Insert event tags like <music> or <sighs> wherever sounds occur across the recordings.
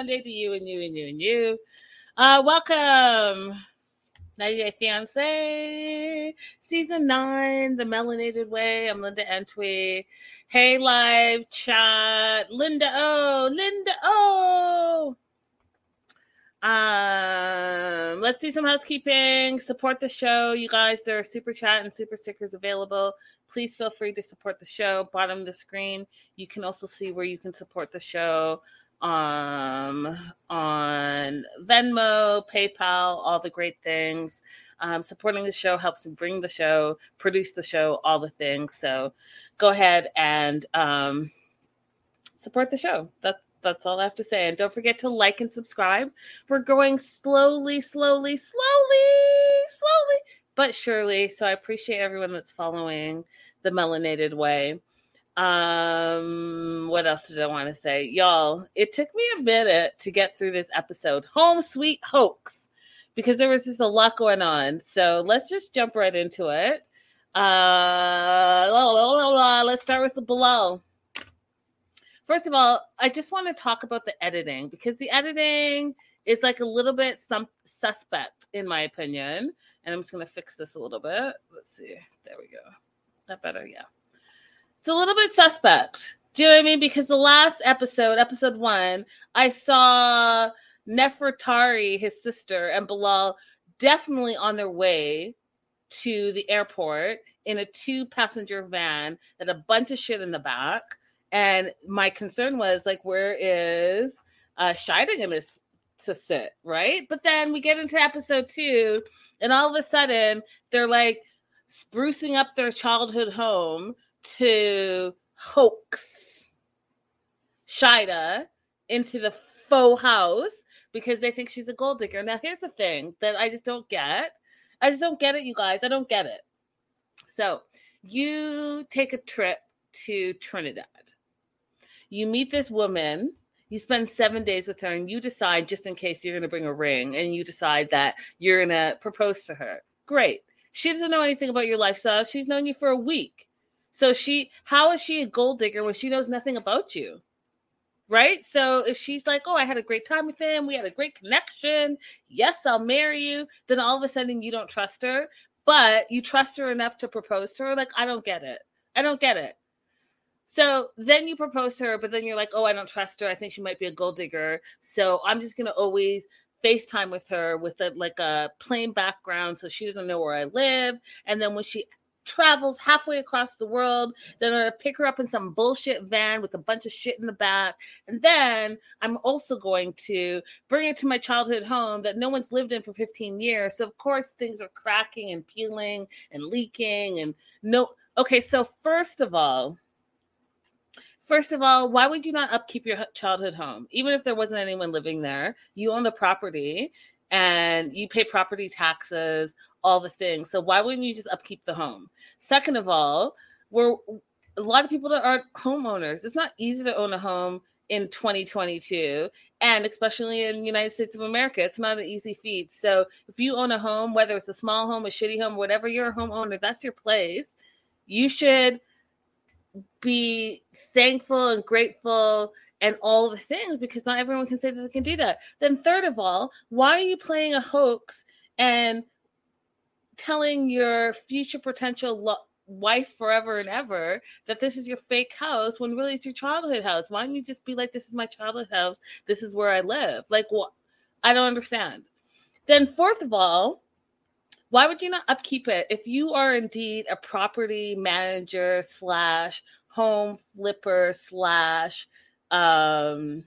Monday. To you and you and you and you. Uh, welcome. 90 Day Fiance, Season 9, The Melanated Way. I'm Linda Entwee. Hey, live chat. Linda O. Linda O. Um, let's do some housekeeping. Support the show, you guys. There are super chat and super stickers available. Please feel free to support the show. Bottom of the screen, you can also see where you can support the show um, on Venmo, PayPal, all the great things. Um, supporting the show helps bring the show, produce the show, all the things. So go ahead and um, support the show. That, that's all I have to say. And don't forget to like and subscribe. We're growing slowly, slowly, slowly, slowly, but surely. So I appreciate everyone that's following the melanated way. Um, what else did I want to say? Y'all, it took me a minute to get through this episode. Home Sweet Hoax. Because there was just a lot going on. So let's just jump right into it. Uh la, la, la, let's start with the below. First of all, I just want to talk about the editing because the editing is like a little bit some suspect in my opinion. And I'm just gonna fix this a little bit. Let's see. There we go. That better, yeah it's a little bit suspect. Do you know what I mean? Because the last episode, episode one, I saw Nefertari, his sister, and Bilal definitely on their way to the airport in a two passenger van that a bunch of shit in the back. And my concern was like, where is uh gonna to sit, right? But then we get into episode two, and all of a sudden they're like sprucing up their childhood home to hoax Shaeeda into the faux house because they think she's a gold digger. Now, here's the thing that I just don't get. I just don't get it, you guys. I don't get it. So, you take a trip to Trinidad. You meet this woman. You spend seven days with her, and you decide, just in case you're going to bring a ring, and you decide that you're going to propose to her. Great. She doesn't know anything about your lifestyle. She's known you for a week. So she, how is she a gold digger when she knows nothing about you? right? So if she's like, "Oh, I had a great time with him. We had a great connection. Yes, I'll marry you." Then all of a sudden you don't trust her, but you trust her enough to propose to her. Like, I don't get it. I don't get it. So then you propose to her, but then you're like, "Oh, I don't trust her. I think she might be a gold digger. So I'm just gonna always FaceTime with her with a like a plain background so she doesn't know where I live. And then when she travels halfway across the world. Then I'm gonna pick her up in some bullshit van with a bunch of shit in the back. And then I'm also going to bring her to my childhood home that no one's lived in for 15 years. So of course things are cracking and peeling and leaking and no okay, so first of all, First of all, why would you not upkeep your childhood home? Even if there wasn't anyone living there, you own the property and you pay property taxes, all the things. So why wouldn't you just upkeep the home? Second of all, we're a lot of people that aren't homeowners. It's not easy to own a home in 2022 and especially in the united states of america it's not an easy feat so if you own a home whether it's a small home a shitty home whatever you're a homeowner that's your place you should be thankful and grateful and all the things because not everyone can say that they can do that then third of all why are you playing a hoax and telling your future potential lo- wife forever and ever that this is your fake house when really it's your childhood house. Why don't you just be like, this is my childhood house? This is where I live? Like, what? I don't understand. Then, fourth of all, why would you not upkeep it if you are indeed a property manager slash home flipper slash um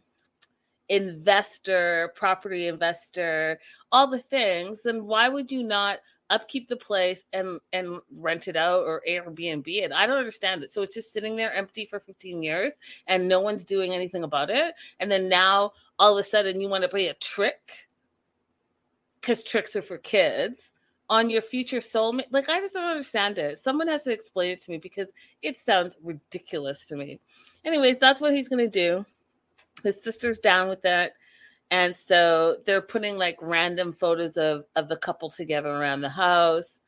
investor property investor all the things then why would you not upkeep the place and and rent it out or Airbnb it. I don't understand it. So it's just sitting there empty for 15 years and no one's doing anything about it. And then now all of a sudden you want to play a trick because tricks are for kids on your future soulmate. Like I just don't understand it. Someone has to explain it to me because it sounds ridiculous to me. Anyways, that's what he's gonna do. His sister's down with that and so they're putting like random photos of of the couple together around the house.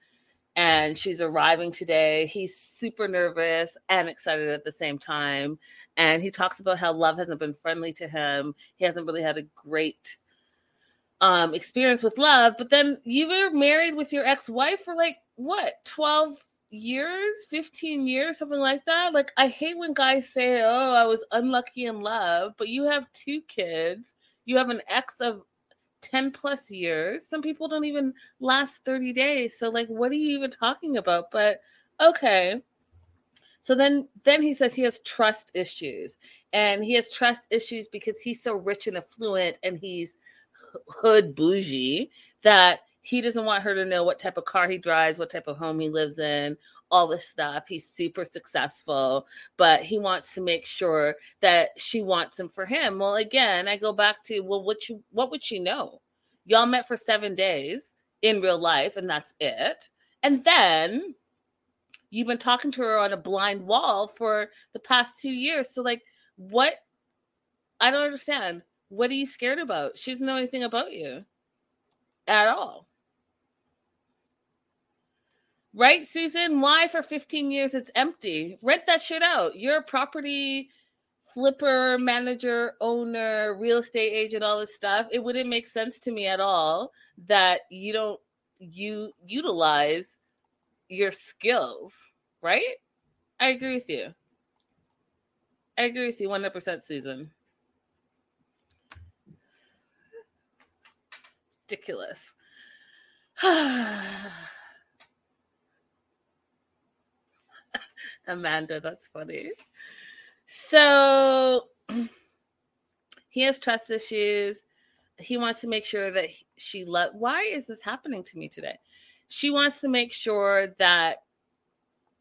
And she's arriving today. He's super nervous and excited at the same time. And he talks about how love hasn't been friendly to him. He hasn't really had a great um experience with love. But then you were married with your ex-wife for like what 12 years 15 years something like that? Like i hate when guys say oh i was unlucky in love but you have two kids you have an ex of 10 plus years. Some people don't even last 30 days. So like what are you even talking about? But okay. So then then he says he has trust issues. And he has trust issues because he's so rich and affluent and he's hood bougie that he doesn't want her to know what type of car he drives, what type of home he lives in, all this stuff. He's super successful, but he wants to make sure that she wants him for him. Well, again, I go back to well, what you what would she know? Y'all met for seven days in real life, and that's it. And then you've been talking to her on a blind wall for the past two years. So, like, what? I don't understand. What are you scared about? She doesn't know anything about you at all. Right, Susan? Why for 15 years it's empty? Rent that shit out. You're a property flipper, manager, owner, real estate agent, all this stuff. It wouldn't make sense to me at all that you don't you utilize your skills, right? I agree with you. I agree with you 100%, Susan. Ridiculous. <sighs> <sighs> Amanda, that's funny. So <clears throat> he has trust issues. He wants to make sure that she let. Why is this happening to me today? She wants to make sure that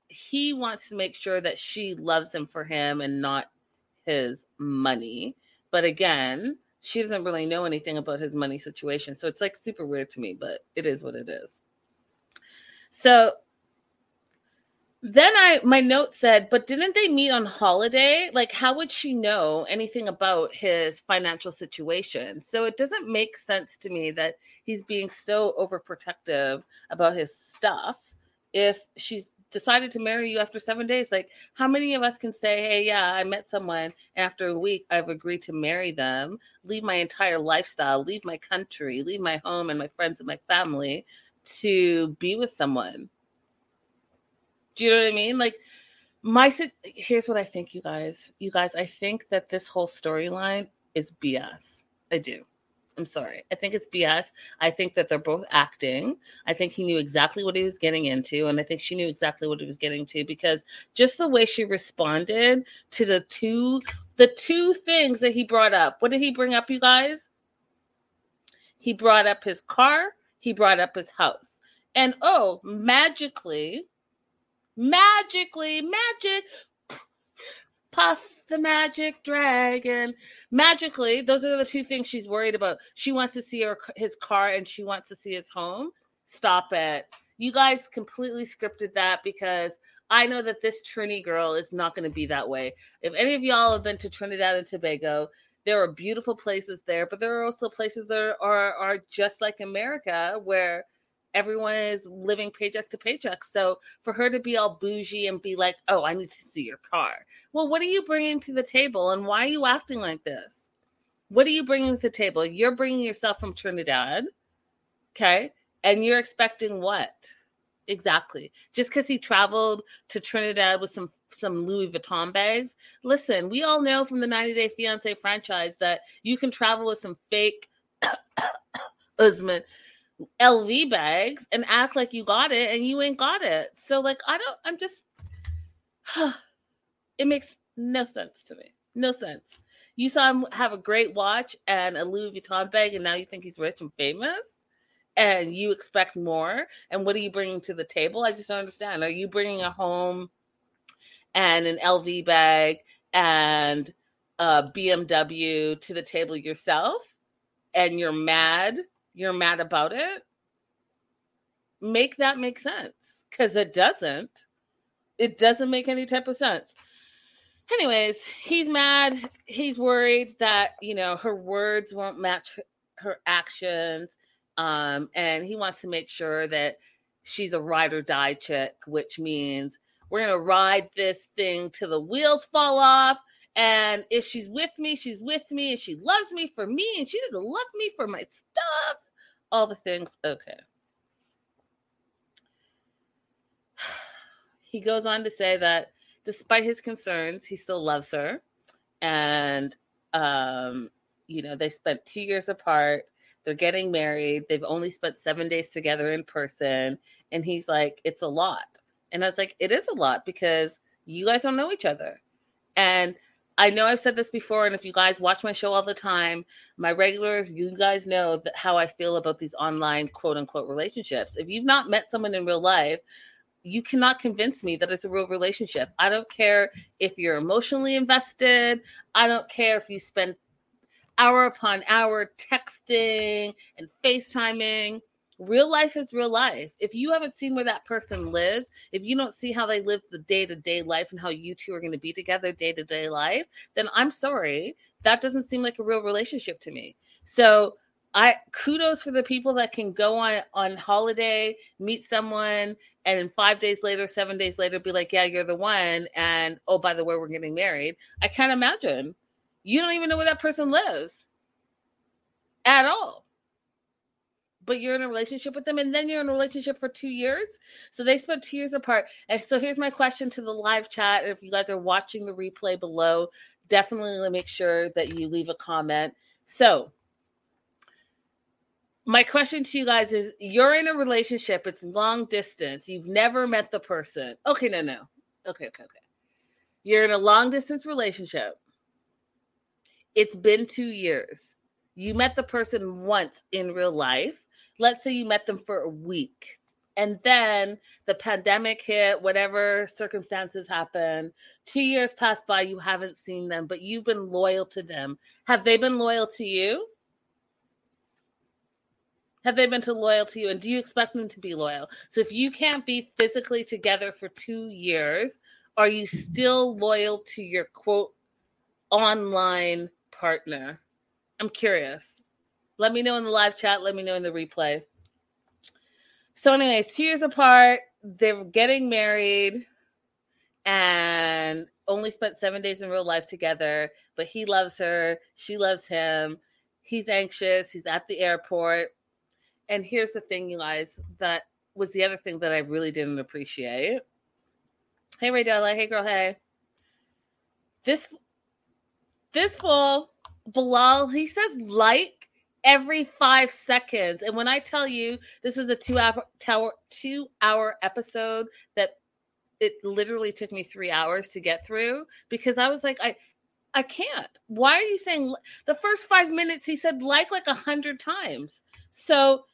he wants to make sure that she loves him for him and not his money. But again, she doesn't really know anything about his money situation. So it's like super weird to me, but it is what it is. So then I my note said, but didn't they meet on holiday? Like, how would she know anything about his financial situation? So it doesn't make sense to me that he's being so overprotective about his stuff if she's decided to marry you after seven days. Like, how many of us can say, hey, yeah, I met someone, and after a week, I've agreed to marry them, leave my entire lifestyle, leave my country, leave my home and my friends and my family to be with someone? Do you know what I mean? Like, my here's what I think, you guys. You guys, I think that this whole storyline is BS. I do. I'm sorry. I think it's BS. I think that they're both acting. I think he knew exactly what he was getting into, and I think she knew exactly what he was getting to because just the way she responded to the two the two things that he brought up. What did he bring up, you guys? He brought up his car, he brought up his house. And oh, magically, magically, magic puff the magic dragon. Magically, those are the two things she's worried about. She wants to see her his car and she wants to see his home. Stop it. You guys completely scripted that because I know that this Trini girl is not going to be that way. If any of y'all have been to Trinidad and Tobago, there are beautiful places there, but there are also places that are are just like America where everyone is living paycheck to paycheck. So for her to be all bougie and be like, "Oh, I need to see your car," well, what are you bringing to the table, and why are you acting like this? What are you bringing to the table? You're bringing yourself from Trinidad, okay, and you're expecting what? Exactly. Just because he traveled to Trinidad with some some Louis Vuitton bags. Listen, we all know from the 90 Day Fiance franchise that you can travel with some fake <coughs> <coughs> Usman LV bags and act like you got it and you ain't got it. So like I don't I'm just <sighs> it makes no sense to me. No sense. You saw him have a great watch and a Louis Vuitton bag and now you think he's rich and famous and you expect more and what are you bringing to the table? I just don't understand. Are you bringing a home and an LV bag and a BMW to the table yourself and you're mad you're mad about it, make that make sense because it doesn't. It doesn't make any type of sense. Anyways, he's mad. He's worried that, you know, her words won't match her actions. Um, and he wants to make sure that she's a ride or die chick, which means we're going to ride this thing till the wheels fall off. And if she's with me, she's with me, and she loves me for me, and she doesn't love me for my stuff all the things. Okay. <sighs> He goes on to say that despite his concerns, he still loves her. And, um, you know, they spent two years apart. They're getting married. They've only spent seven days together in person. And he's like, it's a lot. And I was like, it is a lot because you guys don't know each other. And I know I've said this before, and if you guys watch my show all the time, my regulars, you guys know how I feel about these online quote unquote relationships. If you've not met someone in real life, you cannot convince me that it's a real relationship. I don't care if you're emotionally invested. I don't care if you spend hour upon hour texting and FaceTiming real life is real life. If you haven't seen where that person lives, if you don't see how they live the day to day life and how you two are going to be together day to day life, then I'm sorry. That doesn't seem like a real relationship to me. So, I kudos for the people that can go on on holiday, meet someone, and five days later, seven days later, be like, "Yeah, you're the one," and oh, by the way, we're getting married. I can't imagine. You don't even know where that person lives at all but you're in a relationship with them and then you're in a relationship for two years. So they spent two years apart. And so here's my question to the live chat if you guys are watching the replay below definitely make sure that you leave a comment. So my question to you guys is you're in a relationship it's long distance you've never met the person. Okay no no. Okay okay okay. You're in a long distance relationship. It's been two years. You met the person once in real life let's say you met them for a week and then the pandemic hit, whatever circumstances happen, two years pass by, you haven't seen them, but you've been loyal to them. Have they been loyal to you? Have they been to loyal to you? And do you expect them to be loyal? So if you can't be physically together for two years, are you still loyal to your quote online partner? I'm curious. Let me know in the live chat. Let me know in the replay. So, anyways, two years apart. they're getting married and only spent seven days in real life together, but he loves her, she loves him. He's anxious, he's at the airport. And here's the thing, you guys, that was the other thing that I really didn't appreciate. Hey Raydella, hey girl, hey. This this fool, Bilal, he says like every five seconds. And when I tell you this is a two hour tower two hour episode that it literally took me three hours to get through because I was like, I I can't. Why are you saying the first five minutes he said like like a hundred times? So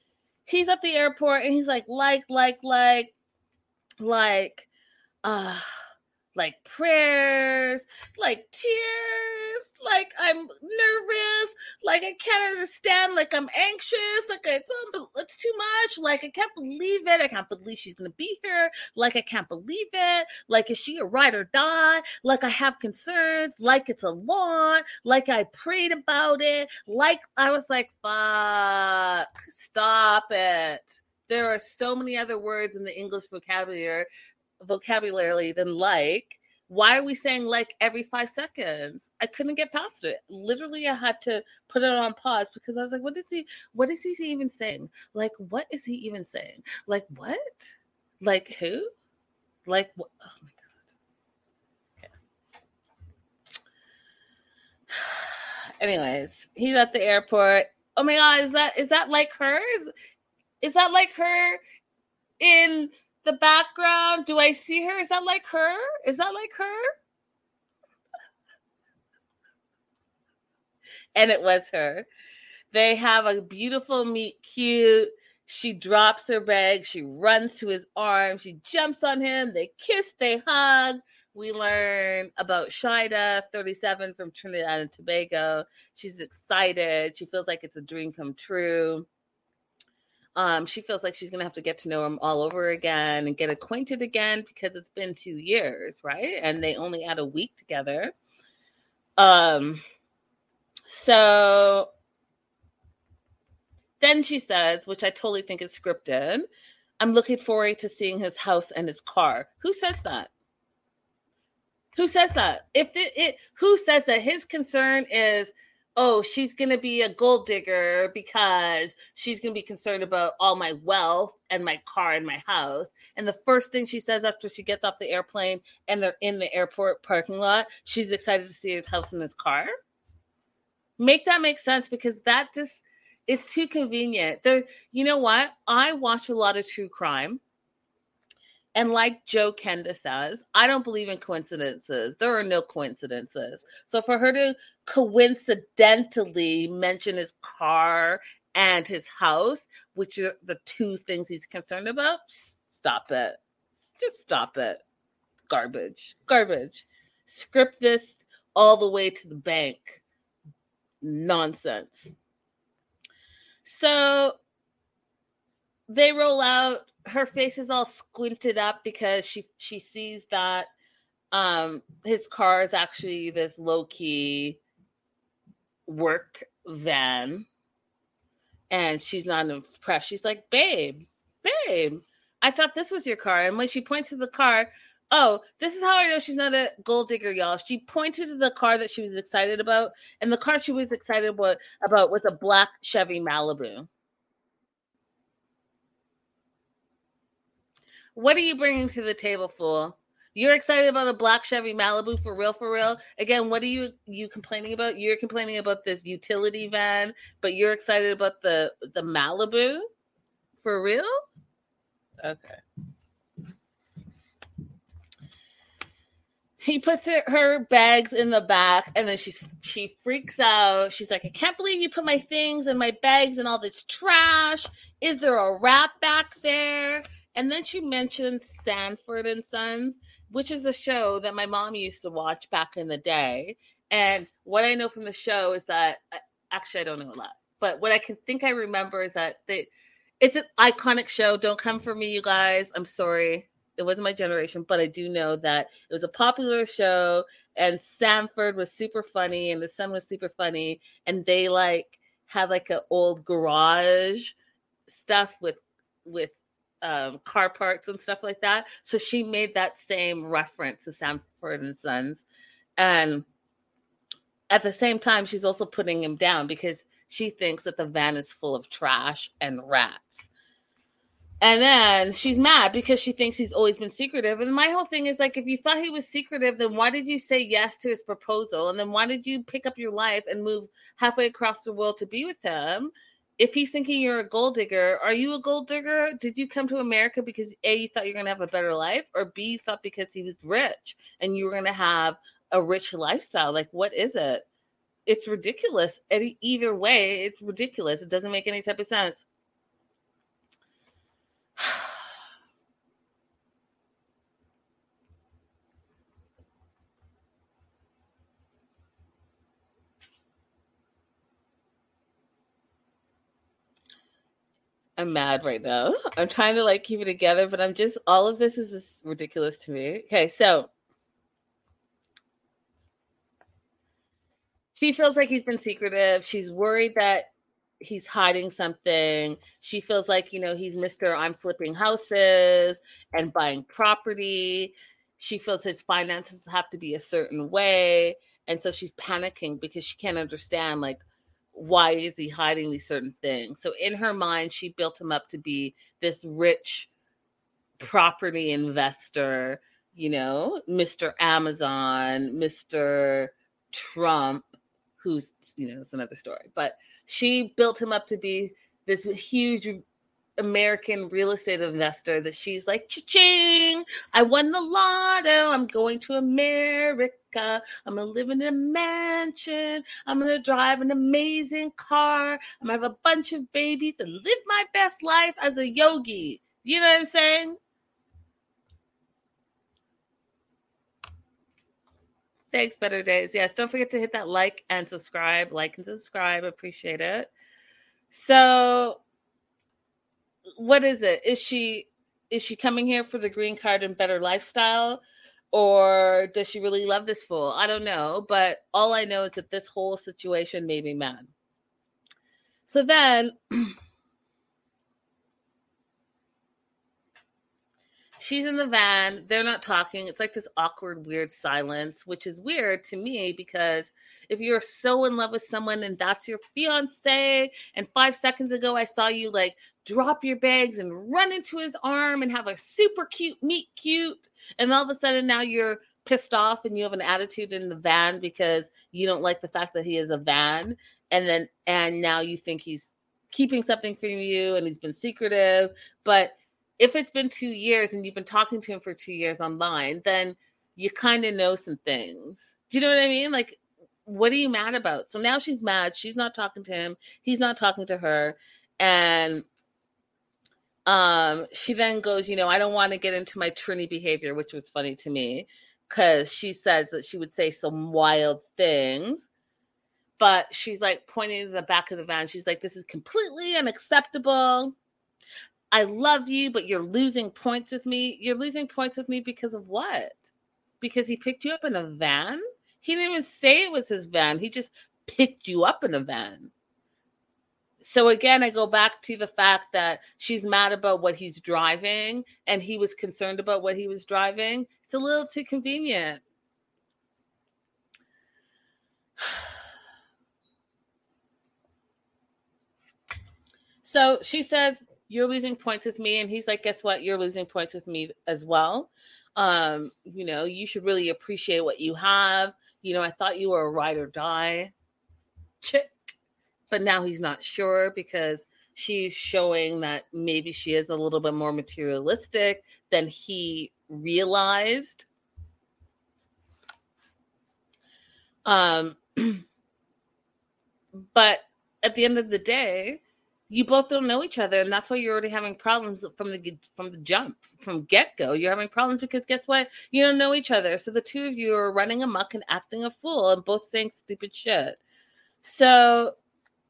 he's at the airport and he's like, like, like, like, like, uh like prayers, like tears, like I'm nervous, like I can't understand, like I'm anxious, like it's it's too much, like I can't believe it, I can't believe she's gonna be here, like I can't believe it, like is she a ride or die, like I have concerns, like it's a lot, like I prayed about it, like I was like, fuck, stop it. There are so many other words in the English vocabulary vocabulary than like. Why are we saying like every five seconds? I couldn't get past it. Literally, I had to put it on pause because I was like, what is he, what is he even saying? Like, what is he even saying? Like, what? Like, who? Like, what? Oh my God. Okay. <sighs> Anyways, he's at the airport. Oh my God, is that, is that like her? Is, is that like her in the background. Do I see her? Is that like her? Is that like her? And it was her. They have a beautiful meet cute. She drops her bag. She runs to his arms. She jumps on him. They kiss. They hug. We learn about Shaeeda, 37 from Trinidad and Tobago. She's excited. She feels like it's a dream come true. Um, she feels like she's gonna have to get to know him all over again and get acquainted again because it's been two years, right? And they only had a week together. Um, so then she says, which I totally think is scripted, I'm looking forward to seeing his house and his car. Who says that? Who says that? If it, it who says that his concern is oh, she's going to be a gold digger because she's going to be concerned about all my wealth and my car and my house. And the first thing she says after she gets off the airplane and they're in the airport parking lot, she's excited to see his house and his car. Make that make sense because that just is too convenient. There, you know what? I watch a lot of true crime. And like Joe Kenda says, I don't believe in coincidences. There are no coincidences. So for her to coincidentally mention his car and his house, which are the two things he's concerned about, stop it. Just stop it. Garbage. Garbage. Script this all the way to the bank. Nonsense. So they roll out her face is all squinted up because she she sees that um his car is actually this low key work van. And she's not impressed. She's like babe babe i thought this was your car. And when she points to the car oh this is how i know she's not a gold digger y'all. She pointed to the car that she was excited about and the car she was excited about, about was a black chevy malibu What are you bringing to the table, fool? You're excited about a black Chevy Malibu for real, for real. Again, what are you you complaining about? You're complaining about this utility van, but you're excited about the the Malibu for real? Okay. He puts it, her bags in the back, and then she's she freaks out. She's like, "I can't believe you put my things and my bags and all this trash. Is there a wrap back there?" And then she mentioned Sanford and Sons, which is a show that my mom used to watch back in the day. And what I know from the show is that uh, actually I don't know a lot, but what I can think I remember is that they it's an iconic show. Don't come for me, you guys. I'm sorry. It wasn't my generation, but I do know that it was a popular show and Sanford was super funny and the son was super funny and they like had like an old garage stuff with with um, car parts and stuff like that. So she made that same reference to Sanford and Sons, and at the same time, she's also putting him down because she thinks that the van is full of trash and rats. And then she's mad because she thinks he's always been secretive. And my whole thing is like, if you thought he was secretive, then why did you say yes to his proposal? And then why did you pick up your life and move halfway across the world to be with him? If he's thinking you're a gold digger, are you a gold digger? Did you come to America because A, you thought you're going to have a better life, or B, you thought because he was rich and you were going to have a rich lifestyle? Like, what is it? It's ridiculous. Either way, it's ridiculous. It doesn't make any type of sense. I'm mad right now. I'm trying to like keep it together, but I'm just all of this is just ridiculous to me. Okay, so she feels like he's been secretive. She's worried that he's hiding something. She feels like, you know, he's Mr. I'm flipping houses and buying property. She feels his finances have to be a certain way. And so she's panicking because she can't understand like why is he hiding these certain things? So in her mind, she built him up to be this rich property investor, you know, Mr. Amazon, Mr. Trump, who's, you know, it's another story. But she built him up to be this huge American real estate investor that she's like, I won the lotto. I'm going to America. I'm to live in a mansion. I'm to drive an amazing car. I'm to have a bunch of babies and live my best life as a yogi. You know what I'm saying? Thanks, Better Days. Yes, don't forget to hit that like and subscribe. Like and subscribe. Appreciate it. So what is it? Is she is she coming here for the green card and better lifestyle? Or does she really love this fool? I don't know. But all I know is that this whole situation made me mad. So then <clears throat> she's in the van. They're not talking. It's like this awkward, weird silence, which is weird to me because if you're so in love with someone and that's your fiance, and five seconds ago I saw you like drop your bags and run into his arm and have a super cute meet cute, and all of a sudden now you're pissed off and you have an attitude in the van because you don't like the fact that he is a van, and then and now you think he's keeping something from you and he's been secretive, but if it's been two years and you've been talking to him for two years online, then you kind of know some things. Do you know what I mean? Like what are you mad about? So now she's mad. She's not talking to him. He's not talking to her. And um, she then goes, you know, I don't want to get into my Trini behavior, which was funny to me because she says that she would say some wild things. But she's like pointing to the back of the van. She's like, this is completely unacceptable. I love you, but you're losing points with me. You're losing points with me because of what? Because he picked you up in a van? He didn't even say it was his van. He just picked you up in a van. So again, I go back to the fact that she's mad about what he's driving and he was concerned about what he was driving. It's a little too convenient. <sighs> So she says, You're losing points with me. And he's like, Guess what? You're losing points with me as well. Um, you know, you should really appreciate what you have you know, I thought you were a ride or die chick, but now he's not sure because she's showing that maybe she is a little bit more materialistic than he realized. Um, <clears throat> but at the end of the day, you both don't know each other and that's why you're already having problems from the from the jump from get-go. You're having problems because guess what? You don't know each other. So the two of you are running amok and acting a fool and both saying stupid shit. So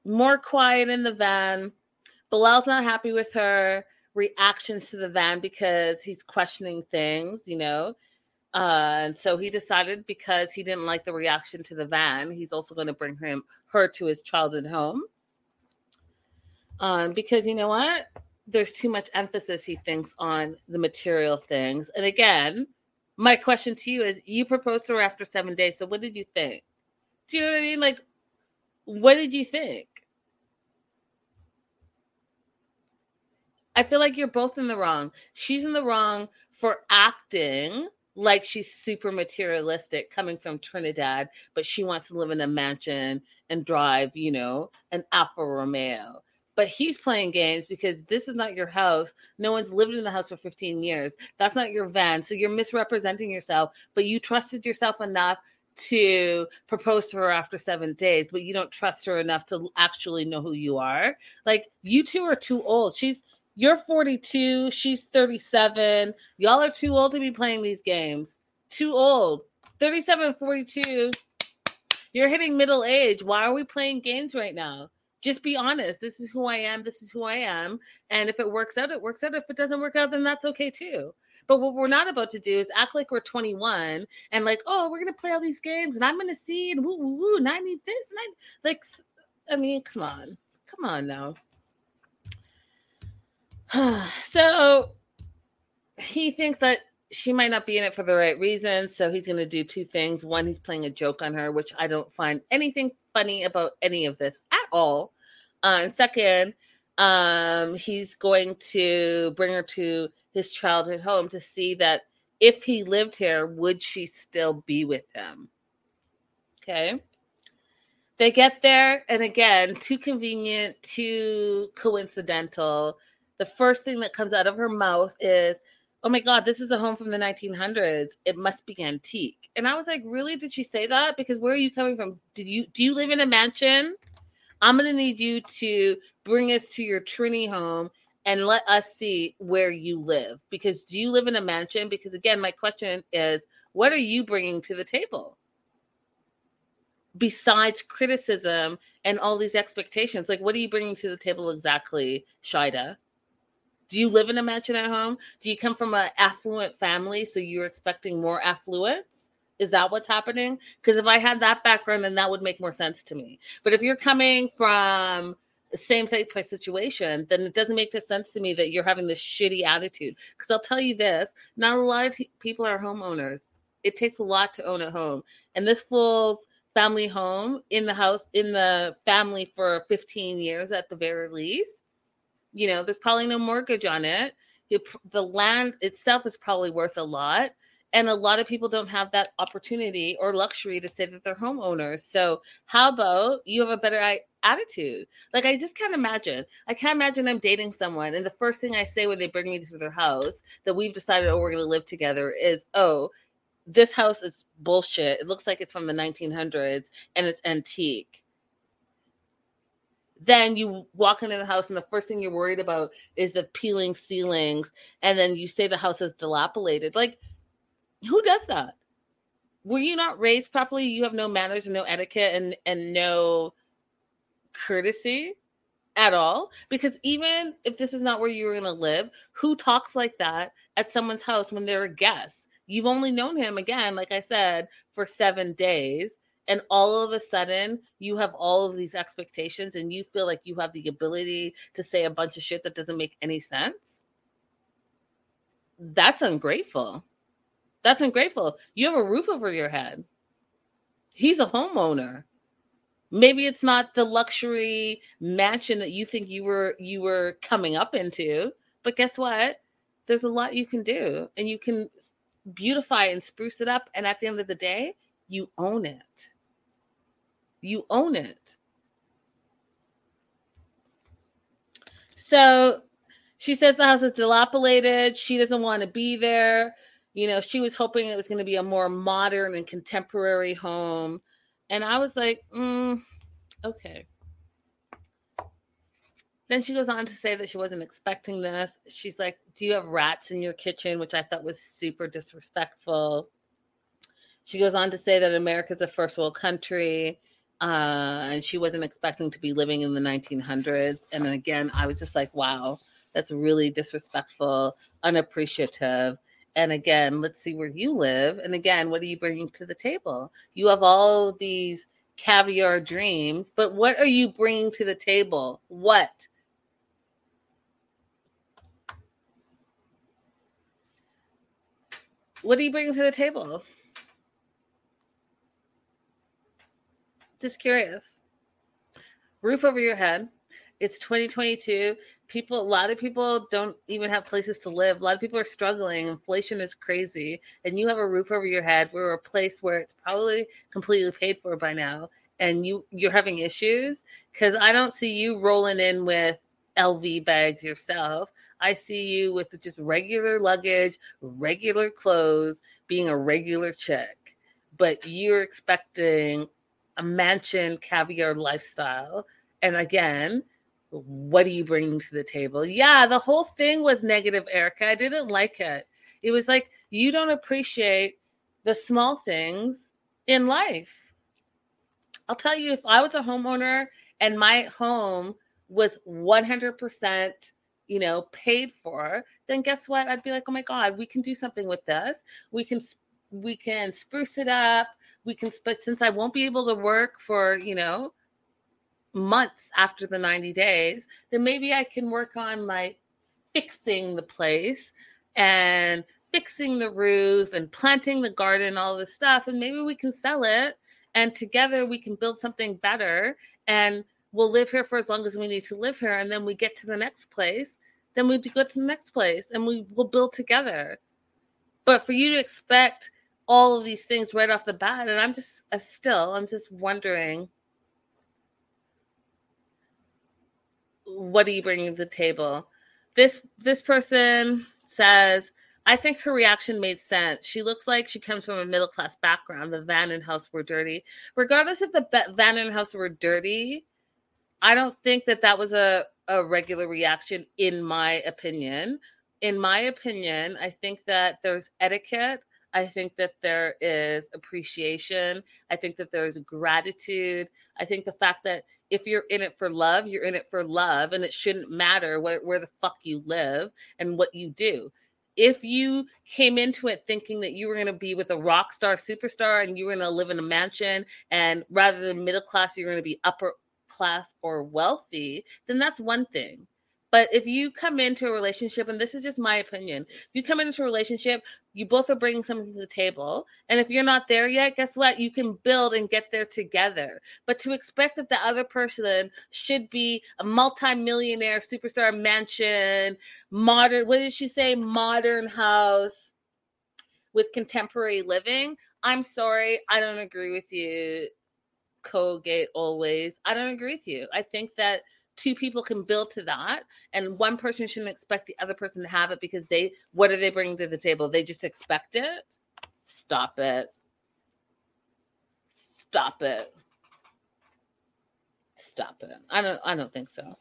more quiet in the van. Bilal's not happy with her reactions to the van because he's questioning things you know? Uh, and so he decided because he didn't like the reaction to the van he's also going to bring him her to his childhood home um, because you know what? there's too much emphasis, he thinks, on the material things. And again, my question to you is you proposed to her after seven days. So what did you think? Do you know what I mean? Like, what did you think? I feel like you're both in the wrong. She's in the wrong for acting like she's super materialistic coming from Trinidad, but she wants to live in a mansion and drive, you know, an Alfa Romeo. But he's playing games because this is not your house. No one's lived in the house for 15 years. That's not your van. So you're misrepresenting yourself, but you trusted yourself enough to propose to her after seven days, but you don't trust her enough to actually know who you are. Like you two are too old. She's you're 42, she's 37. Y'all are too old to be playing these games. Too old. 37, 42. You're hitting middle age. Why are we playing games right now? Just be honest. This is who I am. This is who I am. And if it works out, it works out. If it doesn't work out, then that's okay too. But what we're not about to do is act like we're 21 and like, oh, we're gonna play all these games and I'm gonna see and woo woo woo and I need this and I like I mean, come on. Come on now. <sighs> so he thinks that she might not be in it for the right reasons. So he's going to do two things. One, he's playing a joke on her, which I don't find anything funny about any of this at all. Uh, and second, um, he's going to bring her to his childhood home to see that if he lived here, would she still be with him? Okay. They get there, and again, too convenient, too coincidental the first thing that comes out of her mouth is, "Oh my god, this is a home from the 1900s. It must be antique." And I was like, "Really? Did she say that? Because where are you coming from? Did you do you live in a mansion? I'm to need you to bring us to your Trini home and let us see where you live. Because do you live in a mansion? Because again, my question is, what are you bringing to the table?" besides criticism and all these expectations like what are you bringing to the table exactly shaeeda do you live in a mansion at home? Do you come from an affluent family, so you're expecting more affluence? Is that what's happening? Because if I had that background, then that would make more sense to me. But if you're coming from the same type of situation, then it doesn't make the sense to me that you're having this shitty attitude. Because I'll tell you this: not a lot of t- people are homeowners. It takes a lot to own a home, and this fool's family home in the house in the family for 15 years at the very least you know, there's probably no mortgage on it. The land itself is probably worth a lot. And a lot of people don't have that opportunity or luxury to say that they're homeowners. So, how about you have a better attitude? Like, I just can't imagine. I can't imagine I'm dating someone, and the first thing I say when they bring me to their house that we've decided, oh, we're going to live together is, oh, this house is bullshit. It looks like it's from the 1900s and it's antique then you walk into the house and the first thing you're worried about is the peeling ceilings. And then you say the house is dilapidated. Like who does that? Were you not raised properly? You have no manners and no etiquette and and no courtesy at all? Because even if this is not where you're going to live who talks like that at someone's house when they're a guest? You've only known him again like i said for 7 days and all of a sudden you have all of these expectations and you feel like you have the ability to say a bunch of shit that doesn't make any sense? That's ungrateful. That's ungrateful. You have a roof over your head. He's a homeowner. Maybe it's not the luxury mansion that you think you were you were coming up into but guess what? There's a lot you can do and you can beautify and spruce it up and at the end of the day you own it you own it. So she says the house is dilapidated. She doesn't want to be there. You know, she was hoping it was going to be a more modern and contemporary home. And I was like, mm, okay. Then she goes on to say that she wasn't expecting this. She's like, Do you have rats in your kitchen? Which I thought was super disrespectful. She goes on to say that America's a first world country uh, and she wasn't expecting to be living in the 1900s. And again, I was just like, wow, that's really disrespectful, unappreciative. And again, let's see where you live. And again, what are you bringing to the table? You have all these caviar dreams, but what are you bringing to the table? What? What are you bringing to the table? Just curious. Roof over your head. It's 2022. People, a lot of people don't even have places to live. A lot of people are struggling. Inflation is crazy. And you have a roof over your head. We're a place where it's probably completely paid for by now. And you you're having issues because I don't see you rolling in with LV bags yourself. I see you with just regular luggage, regular clothes, being a regular chick. But you're expecting a mansion caviar lifestyle. And again, what are you bringing to the table? Yeah, the whole thing was negative, Erica. I didn't like it. It was like you don't appreciate the small things in life. I'll tell you, if I was a homeowner and my home was 100%, you know, paid for, then guess what? I'd be like, oh my God, we can do something with this. We can, we can spruce it up. We can, but since I won't be able to work for, you know, months after the 90 days, then maybe I can work on like fixing the place and fixing the roof and planting the garden, all this stuff. And maybe we can sell it and together we can build something better and we'll live here for as long as we need to live here. And then we get to the next place, then we go to the next place and we will build together. But for you to expect all of these things right off the bat, and I'm just uh, still, I'm just wondering what are you bringing to the table? This this person says, I think her reaction made sense. She looks like she comes from a middle class background. The van and house were dirty. Regardless if the van and house were dirty, I don't think that that was a, a regular reaction, in my opinion. In my opinion, I think that there's etiquette. I think that there is appreciation. I think that there's gratitude. I think the fact that if you're in it for love, you're in it for love, and it shouldn't matter where, where the fuck you live and what you do. If you came into it thinking that you were going to be with a rock star superstar and you were going to live in a mansion, and rather than middle class, you're going to be upper class or wealthy, then that's one thing. But if you come into a relationship, and this is just my opinion, if you come into a relationship, you both are bringing something to the table. And if you're not there yet, guess what? You can build and get there together. But to expect that the other person should be a multimillionaire, superstar mansion, modern, what did she say? Modern house with contemporary living. I'm sorry, I don't agree with you, Colgate always. I don't agree with you. I think that two people can build to that and one person shouldn't expect the other person to have it because they what are they bringing to the table? They just expect it? Stop it. Stop it. Stop it. I don't i don't think so.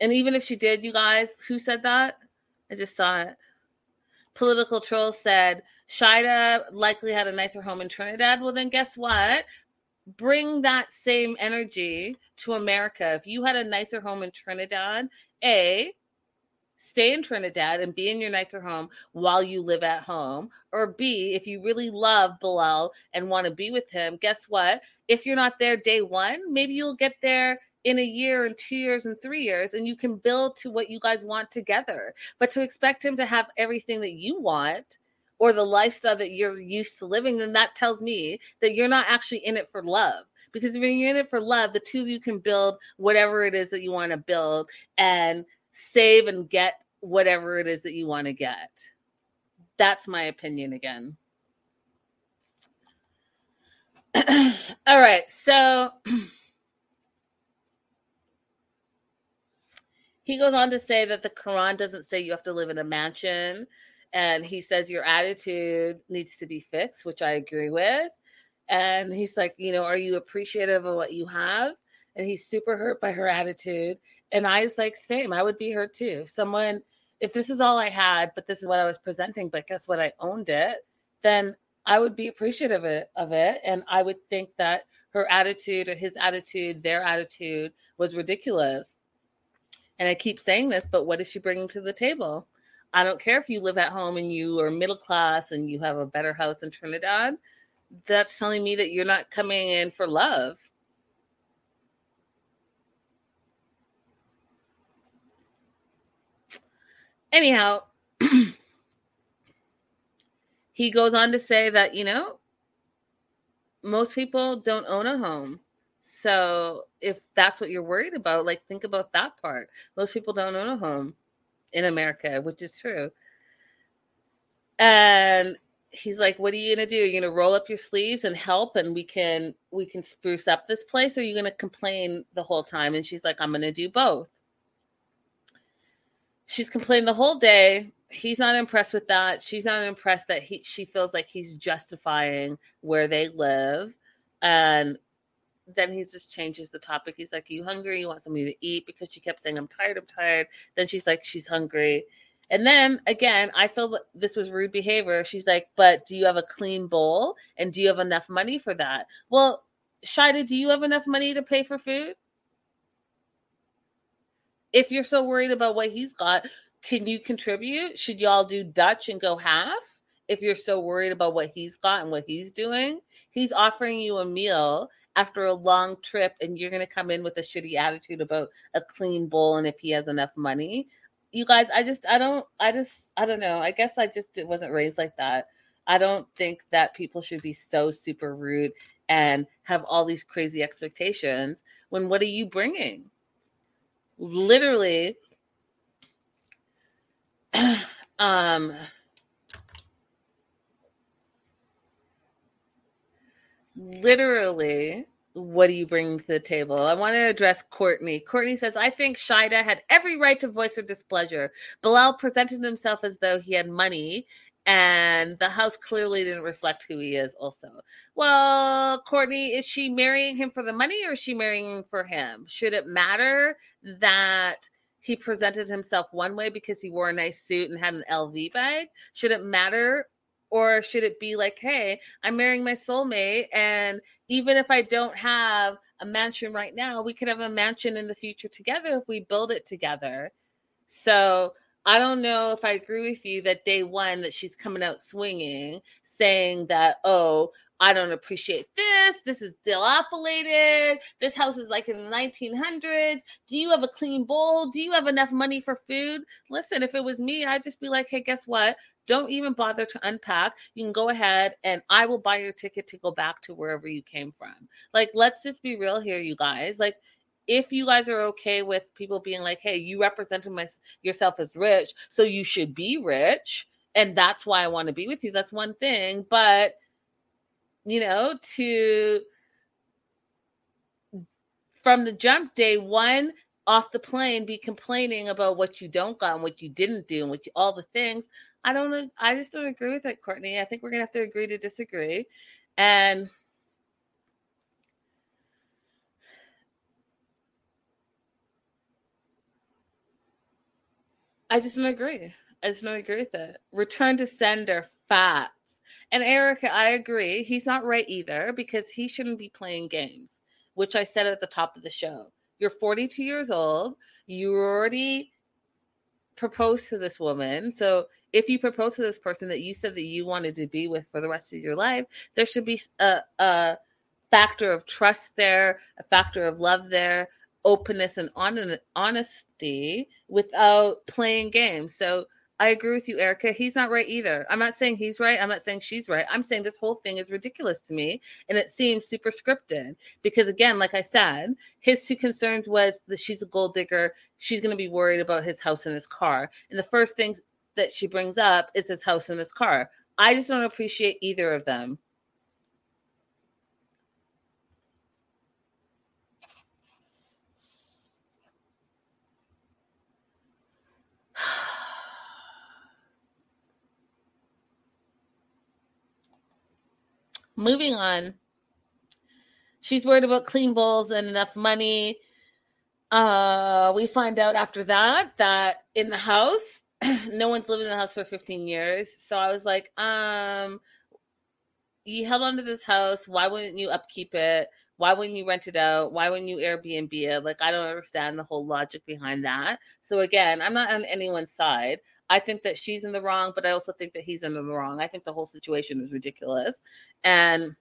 And even if she did you guys who said that? I just saw it. Political troll said Shaeeda likely had a nicer home in Trinidad. Well, then guess what? Bring that same energy to America. If you had a nicer home in Trinidad, A, stay in Trinidad and be in your nicer home while you live at home. Or B, if you really love Bilal and want to be with him, guess what? If you're not there day one, maybe you'll get there in a year and two years and three years and you can build to what you guys want together. But to expect him to have everything that you want, or the lifestyle that you're used to living, then that tells me that you're not actually in it for love. Because if you're in it for love, the two of you can build whatever it is that you want to build and save and get whatever it is that you want to get. That's my opinion again. <clears throat> All right. So <clears throat> he goes on to say that the Quran doesn't say you have to live in a mansion and he says your attitude needs to be fixed which i agree with. And he's like you know are you appreciative of what you have? And he's super hurt by her attitude. And i was like same i would be hurt too. Someone if this is all i had but this is what i was presenting but guess what? I owned it then i would be appreciative of it, of it. And i would think that her attitude or his attitude their attitude was ridiculous. And i keep saying this but what is she bringing to the table I don't care if you live at home and you are middle class and you have a better house in Trinidad. That's telling me that you're not coming in for love. Anyhow, <clears throat> he goes on to say that, you know, most people don't own a home. So if that's what you're worried about, like think about that part. Most people don't own a home in America, which is true. And he's like, "What are you gonna do? You're gonna roll up your sleeves and help, and we can we can spruce up this place, or are you gonna complain the whole time?" And she's like, "I'm gonna do both." She's complained the whole day. He's not impressed with that. She's not impressed that he she feels like he's justifying where they live, and then he just changes the topic. He's like, you hungry? You want something to eat? Because she kept saying, I'm tired, I'm tired. Then she's like, She's hungry. And then again, I feel that this was rude behavior. She's like, But do you have a clean bowl? And do you have enough money for that? Well, Shaeeda, do you have enough money to pay for food? If you're so worried about what he's got, can you contribute? Should y'all do Dutch and go half? If you're so worried about what he's got and what he's doing, he's offering you a meal after a long trip and you're going to come in with a shitty attitude about a clean bowl and if he has enough money. You guys i just i don't i just i don't know. I guess i just it wasn't raised like that. I don't think that people should be so super rude and have all these crazy expectations when what are you bringing? Literally <clears throat> um literally what do you bring to the table? I want to address Courtney. Courtney says, I think Shaeeda had every right to voice her displeasure. Bilal presented himself as though he had money, and the house clearly didn't reflect who he is, also. Well, Courtney, is she marrying him for the money or is she marrying him for him? Should it matter that he presented himself one way because he wore a nice suit and had an LV bag? Should it matter or should it be like, hey, I'm marrying my soulmate, and even if I don't have a mansion right now, we could have a mansion in the future together if we build it together. So I don't know if I agree with you that day one that she's coming out swinging, saying that, oh, I don't appreciate this. This is dilapidated. This house is like in the 1900s. Do you have a clean bowl? Do you have enough money for food? Listen, if it was me, I'd just be like, hey, guess what? Don't even bother to unpack. You can go ahead and I will buy your ticket to go back to wherever you came from. Like, let's just be real here, you guys. Like, if you guys are okay with people being like, hey, you represented my, yourself as rich, so you should be rich, and that's why I want to be with you, that's one thing. But, you know, to from the jump day one off the plane be complaining about what you don't got and what you didn't do and what you, all the things I don't. I just don't agree with it, Courtney. I think we're gonna have to agree to disagree. And I just don't agree. I just don't agree with it. Return to sender facts. And Erica, I agree. He's not right either because he shouldn't be playing games, which I said at the top of the show. You're 42 years old. You already proposed to this woman. So if you propose to this person that you said that you wanted to be with for the rest of your life, there should be a, a factor of trust there, a factor of love there, openness and on- honesty without playing games. So I agree with you, Erica. He's not right either. I'm not saying he's right. I'm not saying she's right. I'm saying this whole thing is ridiculous to me and it seems super scripted because, again, like I said, his two concerns was that she's a gold digger. She's going to be worried about his house and his car. And the first things that she brings up is his house and his car. I just don't appreciate either of them. <sighs> Moving on. She's worried about clean bowls and enough money. Uh, we find out after that that in the house <clears throat> no one's lived in the house for 15 years. So I was like, um, you held on to this house. Why wouldn't you upkeep it? Why wouldn't you rent it out? Why wouldn't you Airbnb it? Like, I don't understand the whole logic behind that. So again, I'm not on anyone's side. I think that she's in the wrong, but I also think that he's in the wrong. I think the whole situation is ridiculous. And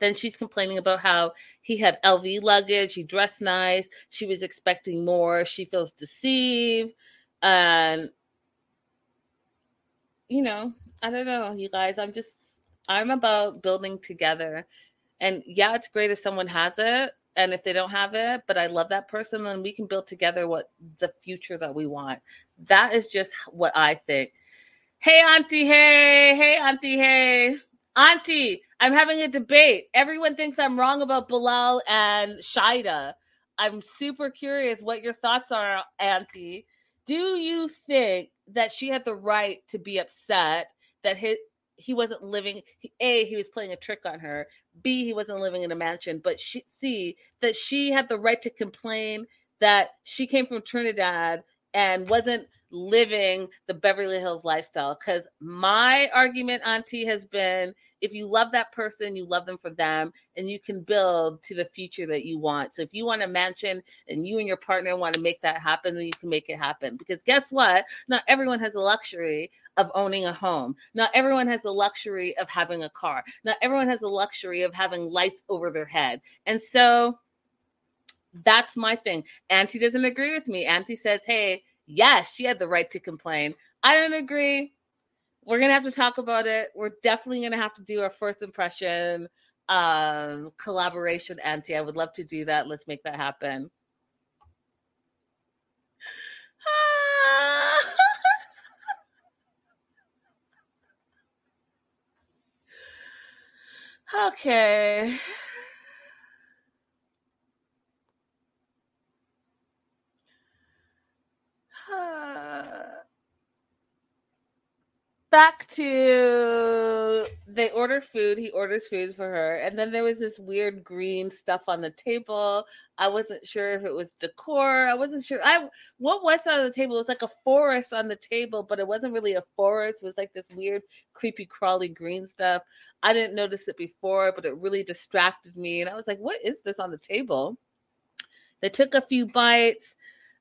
then she's complaining about how he had LV luggage, he dressed nice, she was expecting more, she feels deceived. And you know, I don't know, you guys. I'm just I'm about building together. And yeah, it's great if someone has it and if they don't have it, but I love that person, then we can build together what the future that we want. That is just what I think. Hey, Auntie, hey, hey, Auntie, hey. Auntie, I'm having a debate. Everyone thinks I'm wrong about Bilal and Shaeeda. I'm super curious what your thoughts are, Auntie. Do you think that she had the right to be upset that his, he wasn't living a he was playing a trick on her b he wasn't living in a mansion but she c that she had the right to complain that she came from trinidad and wasn't living the Beverly Hills lifestyle. Because my argument, Auntie, has been if you love that person, you love them for them, and you can build to the future that you want. So if you want a mansion and you and your partner want to make that happen, then you can make it happen. Because guess what? Not everyone has the luxury of owning a home. Not everyone has the luxury of having a car. Not everyone has the luxury of having lights over their head. And so that's my thing. Auntie doesn't agree with me. Auntie says, hey, yes, she had the right to complain. I don't agree. We're gonna have to talk about it. We're definitely gonna have to do our first impression um collaboration, Auntie. I would love to do that. Let's make that happen. <laughs> okay. <sighs> back to they order food he orders food for her and then there was this weird green stuff on the table. I wasn't sure if it was decor i wasn't sure i what was on the table? It was like a forest on the table but it wasn't really a forest it was like this weird creepy crawly green stuff. I didn't notice it before but it really distracted me and i was like what is this on the table? They took a few bites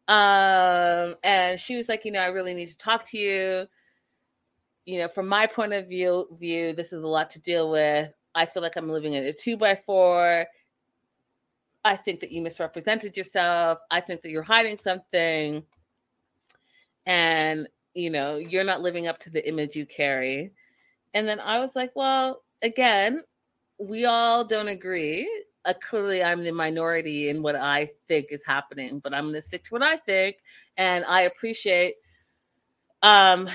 um, and she was like, you know, I really need to talk to you. You know, from my point of view, view, this is a lot to deal with. I feel like I'm living in a two by four. I think that you misrepresented yourself. I think that you're hiding something. And, you know, you're not living up to the image you carry. And then I was like, well, again, we all don't agree uh, clearly I'm the minority in what I think is happening, but I'm going to stick to what I think, and I appreciate. Um,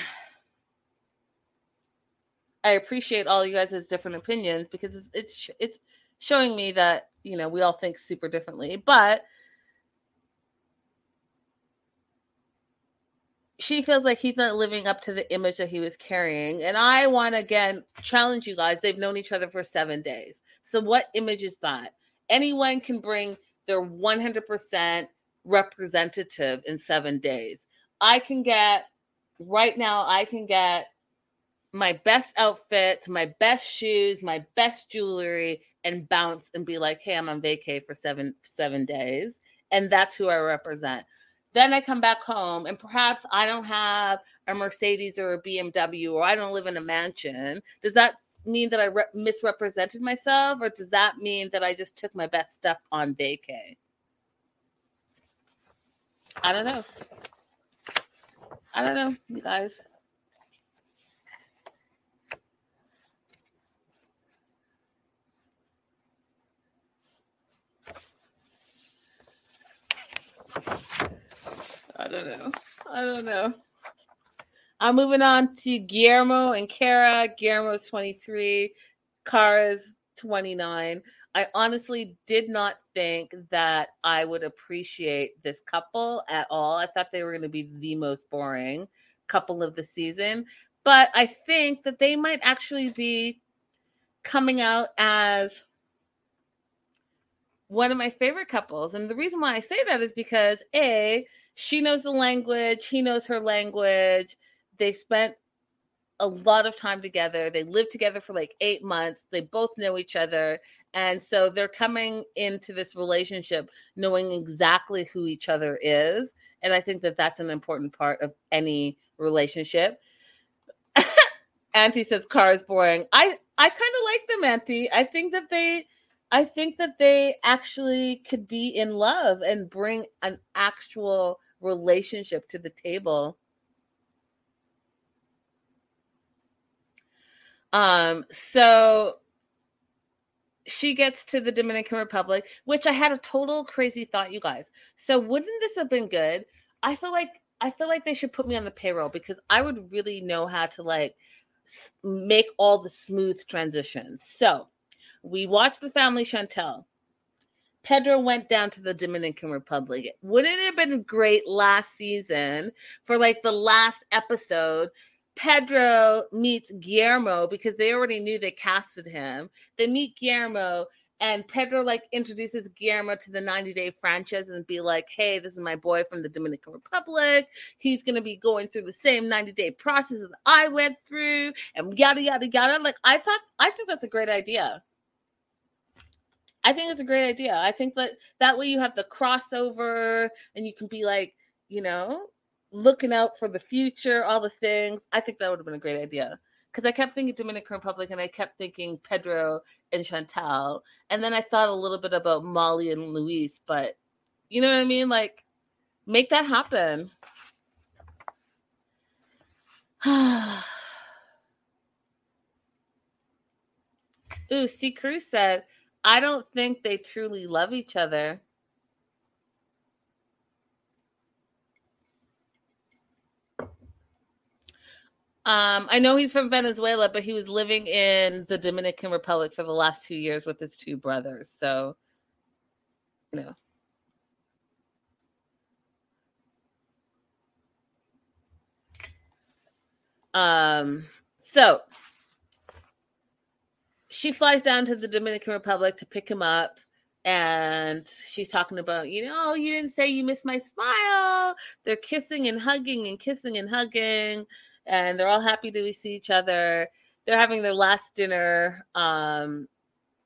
I appreciate all you guys' different opinions because it's, it's it's showing me that you know we all think super differently, but she feels like he's not living up to the image that he was carrying. And I want to again challenge you guys. They've known each other for seven days. So, what image is that? Anyone can bring their 100% representative in seven days. I can get, right now, I can get my best outfits, my best shoes, my best jewelry, and bounce and be like, hey, I'm on vacay for seven seven days. And that's who I represent. Then I come back home and perhaps I don't have a Mercedes or a BMW or I don't live in a mansion. Does that mean that I re- misrepresented myself, or does that mean that I just took my best stuff on vacay? I don't know. I don't know, you guys. I don't know. I don't know. I'm moving on to Guillermo and Kara. Guillermo's 23, Kara's 29. I honestly did not think that I would appreciate this couple at all. I thought they were going to be the most boring couple of the season, but I think that they might actually be coming out as one of my favorite couples. And the reason why I say that is because A, she knows the language, he knows her language they spent a lot of time together. They lived together for like eight months. They both know each other. And so they're coming into this relationship knowing exactly who each other is. And I think that that's an important part of any relationship. <coughs> Auntie says car is boring. I I kind of like them, Auntie. I think that they I think that they actually could be in love and bring an actual relationship to the table Um, so she gets to the Dominican Republic, which I had a total crazy thought, you guys. So wouldn't this have been good? I feel like I feel like they should put me on the payroll because I would really know how to like make all the smooth transitions. So we watched the family Chantel. Pedro went down to the Dominican Republic. Wouldn't it have been great last season for like the last episode? Pedro meets Guillermo because they already knew they casted him. They meet Guillermo and Pedro like introduces Guillermo to the 90 day franchise and be like, hey, this is my boy from the Dominican Republic. He's gonna be going through the same 90 day process that I went through, and yada yada yada. Like I thought I think that's a great idea. I think it's a great idea. I think that that way you have the crossover and you can be like, you know, looking out for the future, all the things. I think that would have been a great idea. Because I kept thinking Dominican Republic and I kept thinking Pedro and Chantel. And then I thought a little bit about Molly and Luis, but you know what I mean? Like, make that happen. <sighs> Ooh, C. Cruz said, I don't think they truly love each other. Um, I know he's from Venezuela, but he was living in the Dominican Republic for the last two years with his two brothers. So, you know. Um, so she flies down to the Dominican Republic to pick him up. And she's talking about, you know, oh, you didn't say you missed my smile. They're kissing and hugging and kissing and hugging. And they're all happy to see each other. They're having their last dinner um,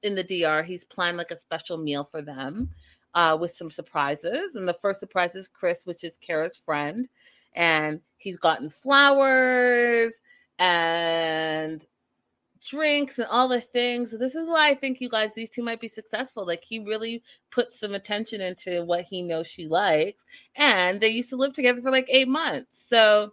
in the DR. He's planned like a special meal for them uh, with some surprises. And the first surprise is Chris, which is Kara's friend. And he's gotten flowers and drinks and all the things. This is why I think you guys, these two might be successful. Like he really put some attention into what he knows she likes. And they used to live together for like eight months. So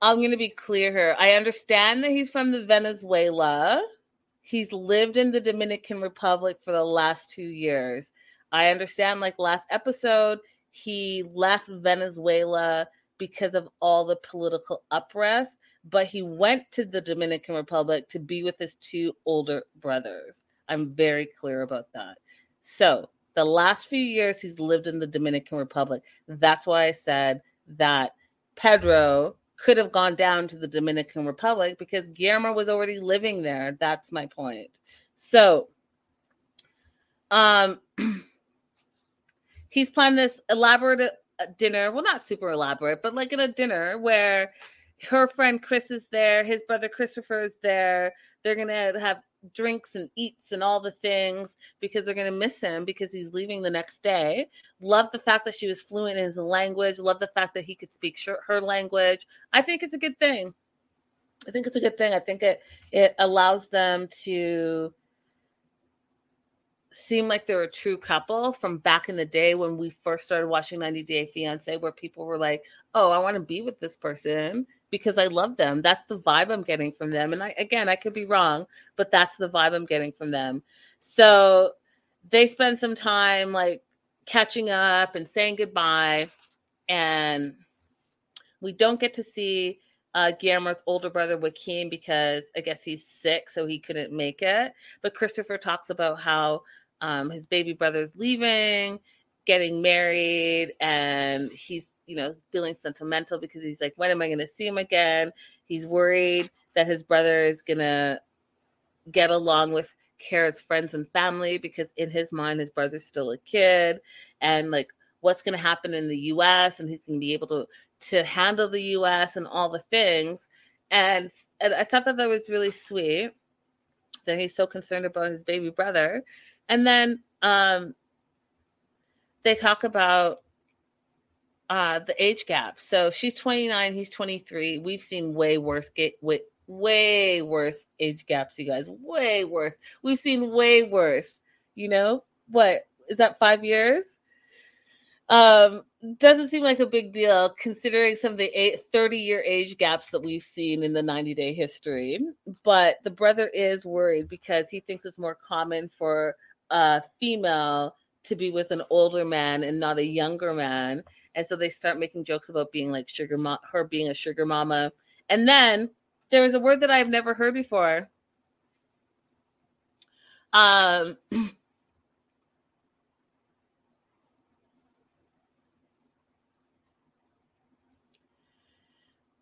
I'm going to be clear here. I understand that he's from the Venezuela. He's lived in the Dominican Republic for the last two years. I understand, like last episode, he left Venezuela because of all the political unrest, but he went to the Dominican Republic to be with his two older brothers. I'm very clear about that. So, the last few years, he's lived in the Dominican Republic. That's why I said that Pedro could have gone down to the Dominican Republic because Guillermo was already living there. That's my point. So, um, <clears throat> he's planned this elaborate uh, dinner. Well, not super elaborate, but like in a dinner where her friend Chris is there, his brother Christopher is there. They're gonna have drinks and eats and all the things because they're going to miss him because he's leaving the next day. Love the fact that she was fluent in his language. Love the fact that he could speak her language. I think it's a good thing. I think it's a good thing. I think it it allows them to seem like they're a true couple from back in the day when we first started watching 90 Day Fiance, where people were like, "Oh, I want to be with this person." Because I love them. That's the vibe I'm getting from them. And I, again, I could be wrong, but that's the vibe I'm getting from them. So they spend some time like catching up and saying goodbye. And we don't get to see uh, Guillermo's older brother Joaquin because I guess he's sick, so he couldn't make it. But Christopher talks about how um, his baby brother's leaving, getting married, and he's you know, feeling sentimental because he's like, when am I going to see him again? He's worried that his brother is going to get along with Kara's friends and family because in his mind, his brother's still a kid. And like, what's going to happen in the US and he's going to be able to to handle the US and all the things. And, and I thought that that was really sweet that he's so concerned about his baby brother. And then um, they talk about uh the age gap. So she's 29, he's 23. We've seen way worse get way, way worse age gaps, you guys. Way worse. We've seen way worse, you know? what is that five years? Um, doesn't seem like a big deal considering some of the eight, 30 year age gaps that we've seen in the 90 day history. But the brother is worried because he thinks it's more common for a female to be with an older man and not a younger man. And so they start making jokes about being like sugar, mo- her being a sugar mama. And then there was a word that I've never heard before. Um, <clears throat>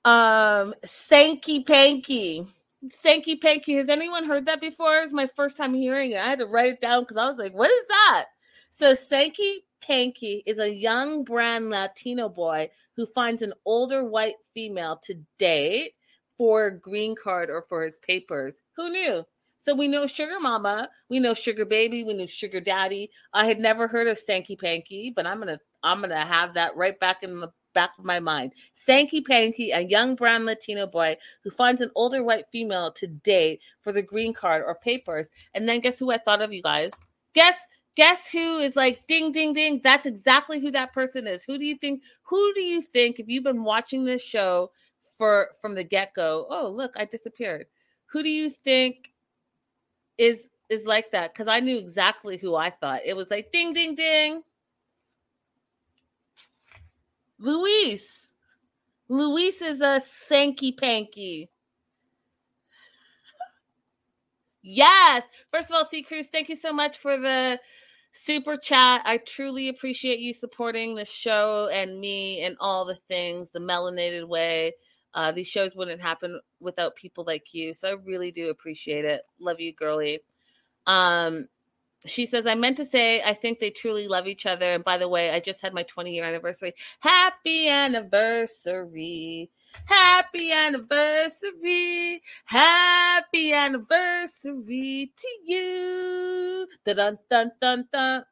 Um, Sankey Panky. Sankey Panky. Has anyone heard that before? It's my first time hearing it. I had to write it down because I was like, what is that? So Sankey Panky is a young brown Latino boy who finds an older white female to date for a green card or for his papers. Who knew? So we know Sugar Mama, we know Sugar Baby, we know Sugar Daddy. I had never heard of Sankey Panky, but I'm gonna I'm gonna have that right back in the back of my mind. Sankey Panky, a young brown Latino boy who finds an older white female to date for the green card or papers. And then guess who I thought of, you guys? Guess guess who is like ding ding ding that's exactly who that person is who do you think who do you think if you've been watching this show for from the get-go oh look i disappeared who do you think is is like that because i knew exactly who i thought it was like ding ding ding Luis. Luis is a Sankey Panky. <laughs> Yes. First of all, C Cruz, thank you so much for the super chat. I truly appreciate you supporting this show and me and all the things, the melanated way. Uh, these shows wouldn't happen without people like you. So I really do appreciate it. Love you, girly. Um, she says, I meant to say, I think they truly love each other. And by the way, I just had my 20 year anniversary. Happy anniversary. Happy anniversary. Happy anniversary to you. Dun dun dun dun.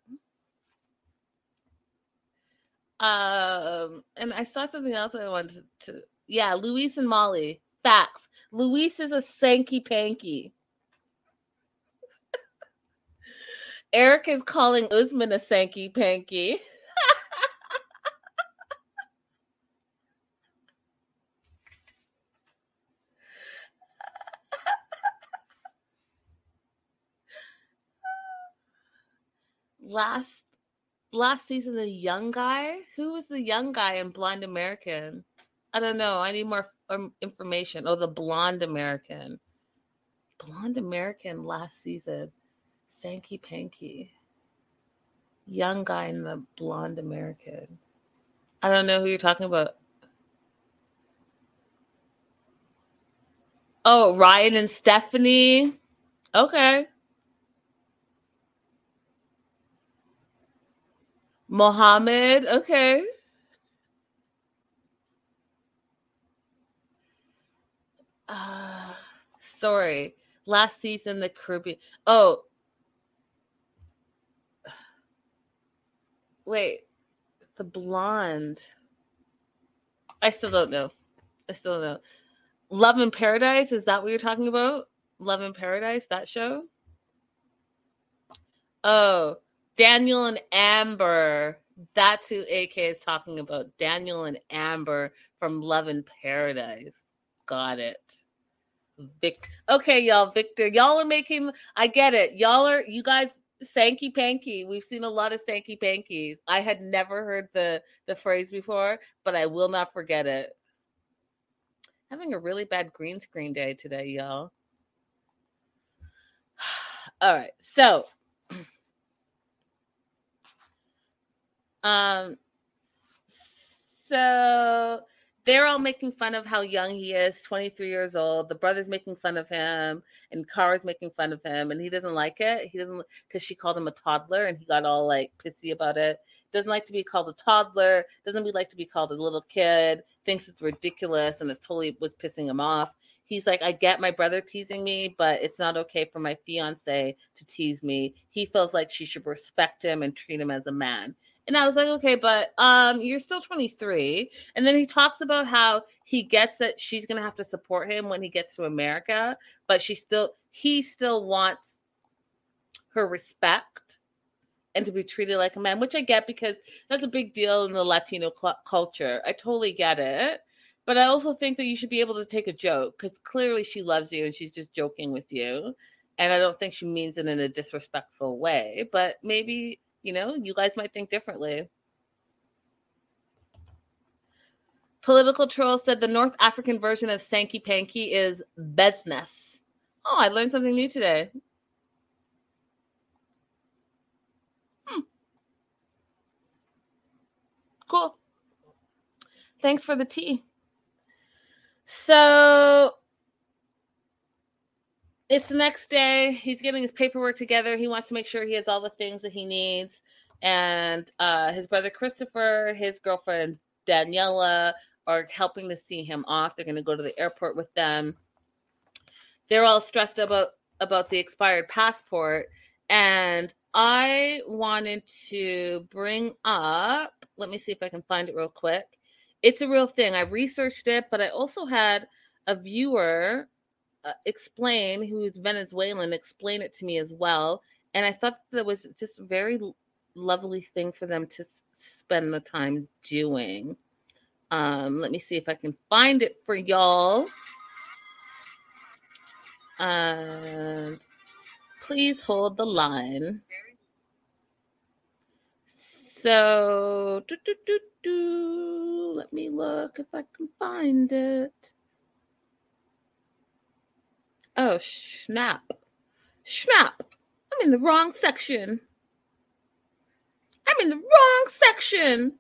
Um, and I saw something else I wanted to, yeah, Luis and Molly. Facts. Luis is a Sankey Panky. <laughs> Eric is calling Usman a Sankey Panky. <laughs> last last season the young guy who was the young guy in blind american i don't know i need more um, information oh the blonde american blonde american last season Sankey Panky. Young guy in the blonde American. I don't know who you're talking about. Oh, Ryan and Stephanie. Okay. Mohammed. Okay. Uh, sorry. Last season, the Caribbean. Oh, Wait, the blonde. I still don't know. I still don't know. Love in Paradise, is that what you're talking about? Love in Paradise, that show? Oh, Daniel and Amber. That's who AK is talking about. Daniel and Amber from Love in Paradise. Got it. Vic. Okay, y'all. Victor, y'all are making. I get it. Y'all are. You guys Sankey Panky. We've seen a lot of Sankey Pankies. I had never heard the the phrase before, but I will not forget it. Having a really bad green screen day today, y'all. <sighs> All right. So um so they're all making fun of how young he is 23 years old. The brother's making fun of him and Kara's making fun of him and he doesn't like it. He doesn't because she called him a toddler and he got all like pissy about it. Doesn't like to be called a toddler. Doesn't like to be called a little kid. Thinks it's ridiculous and it's totally was pissing him off. He's like i get my brother teasing me but it's not okay for my fiance to tease me. He feels like she should respect him and treat him as a man and I was like, okay, but um, you're still 23. And then he talks about how he gets that she's gonna have to support him when he gets to America, but she still he still wants her respect and to be treated like a man, which I get because that's a big deal in the Latino cl- culture. I totally get it. But I also think that you should be able to take a joke because clearly she loves you and she's just joking with you. And I don't think she means it in a disrespectful way. But maybe, you know, you guys might think differently. Political Troll said the North African version of Sankey Panky is Bezness. Oh, I learned something new today. Hmm. Cool. Thanks for the tea. So it's the next day. He's getting his paperwork together. He wants to make sure he has all the things that he needs. And uh, his brother Christopher, his girlfriend Daniela are helping to see him off. They're going to go to the airport with them. They're all stressed about about the expired passport, and I wanted to bring up. Let me see if I can find it real quick. It's a real thing. I researched it, but I also had a viewer uh, explain, who's Venezuelan, explain it to me as well. And I thought that was just a very lovely thing for them to spend the time doing. Um, let me see if I can find it for y'all. And please hold the line. So, do, do, do, do. let me look if I can find it. Oh, snap. Snap. I'm in the wrong section. I'm in the wrong section.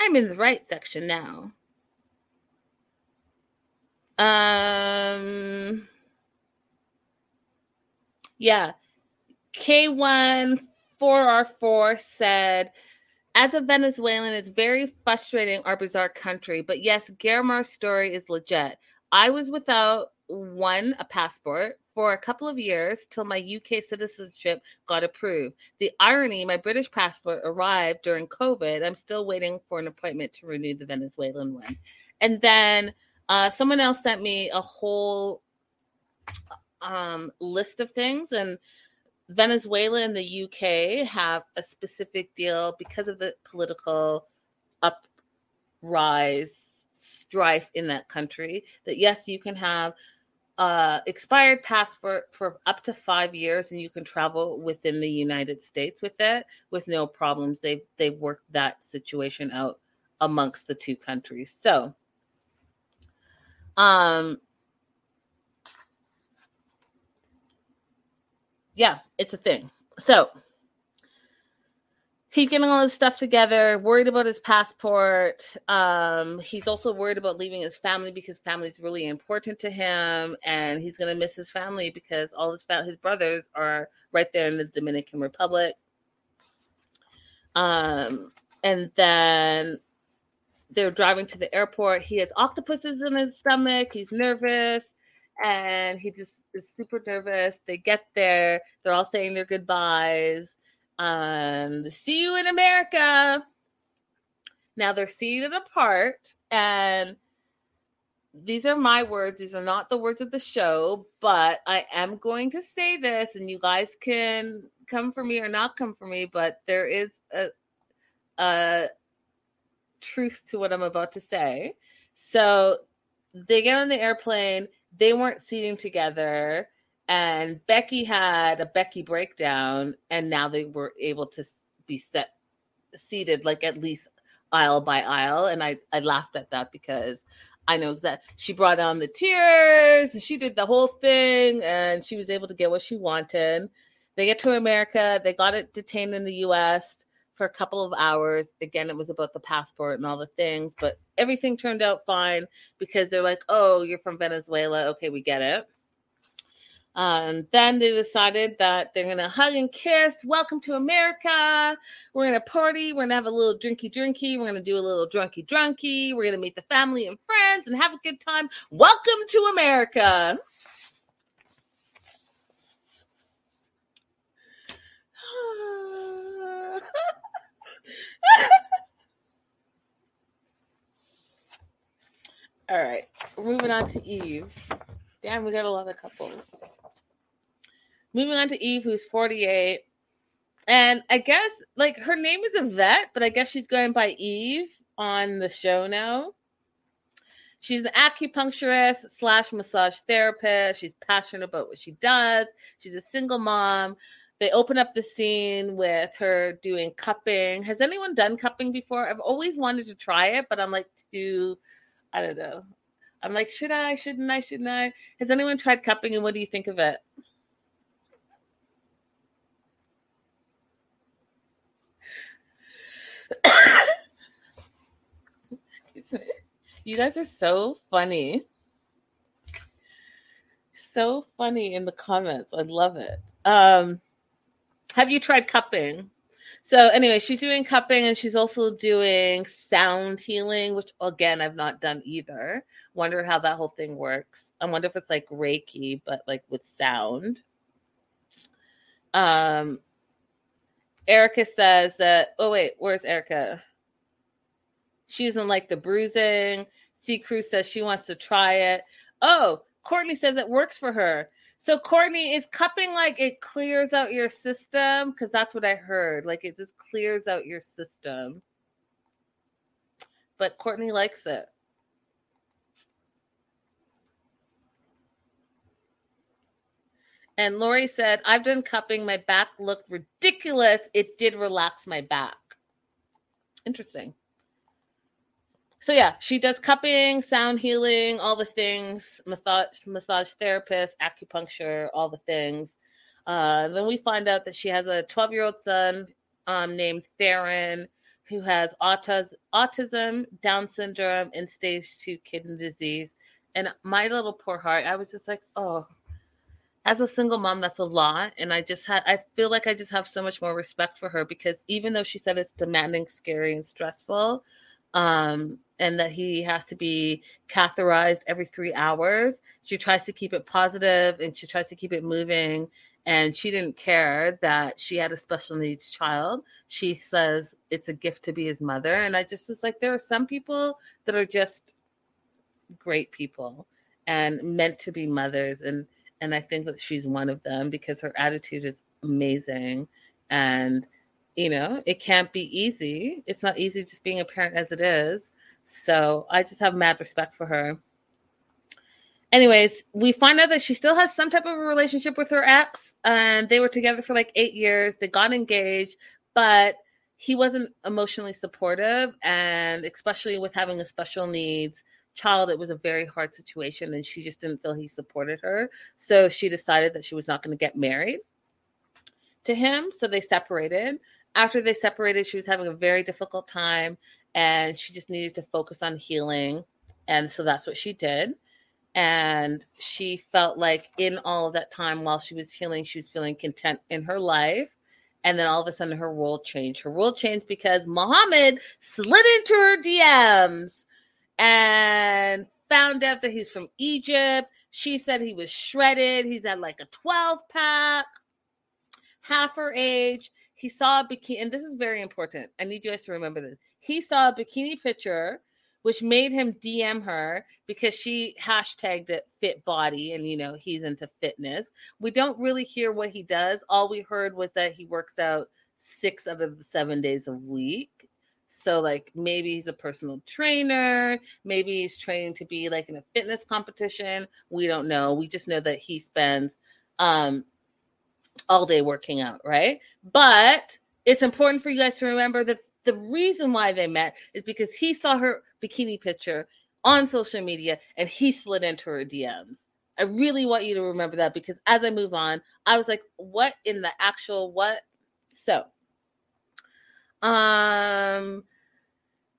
I'm in the right section now. Um, yeah. K1 4R4 said, as a Venezuelan, it's very frustrating our bizarre country. But yes, Guillermo's story is legit. I was without one, a passport for a couple of years till my UK citizenship got approved. The irony, my British passport arrived during COVID. I'm still waiting for an appointment to renew the Venezuelan one. And then uh, someone else sent me a whole um, list of things, and Venezuela and the UK have a specific deal because of the political uprise strife in that country that yes you can have uh, expired passport for up to five years, and you can travel within the United States with it with no problems. They've they've worked that situation out amongst the two countries. So, um, yeah, it's a thing. So he's getting all his stuff together, worried about his passport. Um, he's also worried about leaving his family because family is really important to him, and he's going to miss his family because all his fa- his brothers are right there in the Dominican Republic. Um, and then they're driving to the airport. He has octopuses in his stomach. He's nervous, and he just is super nervous. They get there. They're all saying their goodbyes and see you in America. Now they're seated apart, and these are my words. These are not the words of the show, but I am going to say this, and you guys can come for me or not come for me, but there is a, a truth to what I'm about to say. So they get on the airplane, they weren't seating together and Becky had a Becky breakdown, and now they were able to be set seated like at least aisle by aisle, and I I laughed at that because I know exactly she brought on the tears, and she did the whole thing, and she was able to get what she wanted. They get to America, they got it detained in the U.S. for a couple of hours. Again, it was about the passport and all the things, but everything turned out fine because they're like, "Oh, you're from Venezuela, okay, we get it." Um, then they decided that they're gonna hug and kiss. Welcome to America. We're gonna party. We're gonna have a little drinky drinky. We're gonna do a little drunky drunky. We're gonna meet the family and friends and have a good time. Welcome to America. <laughs> All right, moving on to Eve. Damn, we got a lot of couples. Moving on to Eve, who's 48. And I guess like her name is Yvette, but I guess she's going by Eve on the show now. She's an acupuncturist slash massage therapist. She's passionate about what she does. She's a single mom. They open up the scene with her doing cupping. Has anyone done cupping before? I've always wanted to try it, but I'm like too, I don't know. I'm like, should I? Shouldn't I? Shouldn't I? Has anyone tried cupping and what do you think of it? <laughs> You guys are so funny. So funny in the comments. I love it. Um, have you tried cupping? So anyway, she's doing cupping and she's also doing sound healing, which again I've not done either. Wonder how that whole thing works. I wonder if it's like Reiki, but like with sound. Um Erica says that oh wait, where's Erica? She's in like the bruising. C Crew says she wants to try it. Oh, Courtney says it works for her. So Courtney is cupping like it clears out your system because that's what I heard. Like it just clears out your system. But Courtney likes it. And Lori said, I've done cupping. My back looked ridiculous. It did relax my back. Interesting so yeah, she does cupping, sound healing, all the things, massage, massage therapist, acupuncture, all the things. Uh, then we find out that she has a 12 year old son um, named Theron who has autism, autism, Down syndrome, and stage two kidney disease. And my little poor heart, I was just like, oh, as a single mom, that's a lot. And I just had, I feel like I just have so much more respect for her because even though she said it's demanding, scary, and stressful, um, and that he has to be catheterized every three hours. She tries to keep it positive and she tries to keep it moving. And she didn't care that she had a special needs child. She says it's a gift to be his mother. And I just was like, there are some people that are just great people and meant to be mothers. And and I think that she's one of them because her attitude is amazing. And you know, it can't be easy. It's not easy just being a parent as it is. So I just have mad respect for her. Anyways, we find out that she still has some type of a relationship with her ex, and they were together for like eight years. They got engaged, but he wasn't emotionally supportive, and especially with having a special needs child, it was a very hard situation, and she just didn't feel he supported her. So she decided that she was not going to get married to him. So they separated. After they separated, she was having a very difficult time and she just needed to focus on healing. And so that's what she did. And she felt like in all of that time while she was healing, she was feeling content in her life. And then all of a sudden, her world changed. Her world changed because Muhammad slid into her DMs and found out that he's from Egypt. She said he was shredded. He's at like a 12 pack, half her age. He saw a bikini, and this is very important. I need you guys to remember this he saw a bikini picture which made him DM her because she hashtagged it fit body and you know he's into fitness. We don't really hear what he does. All we heard was that he works out six out of the seven days a week. So like maybe he's a personal trainer, maybe he's training to be like in a fitness competition. We don't know. We just know that he spends um all day working out, right? But it's important for you guys to remember that the reason why they met is because he saw her bikini picture on social media and he slid into her DMs. I really want you to remember that because as I move on, I was like, what in the actual what? So, um,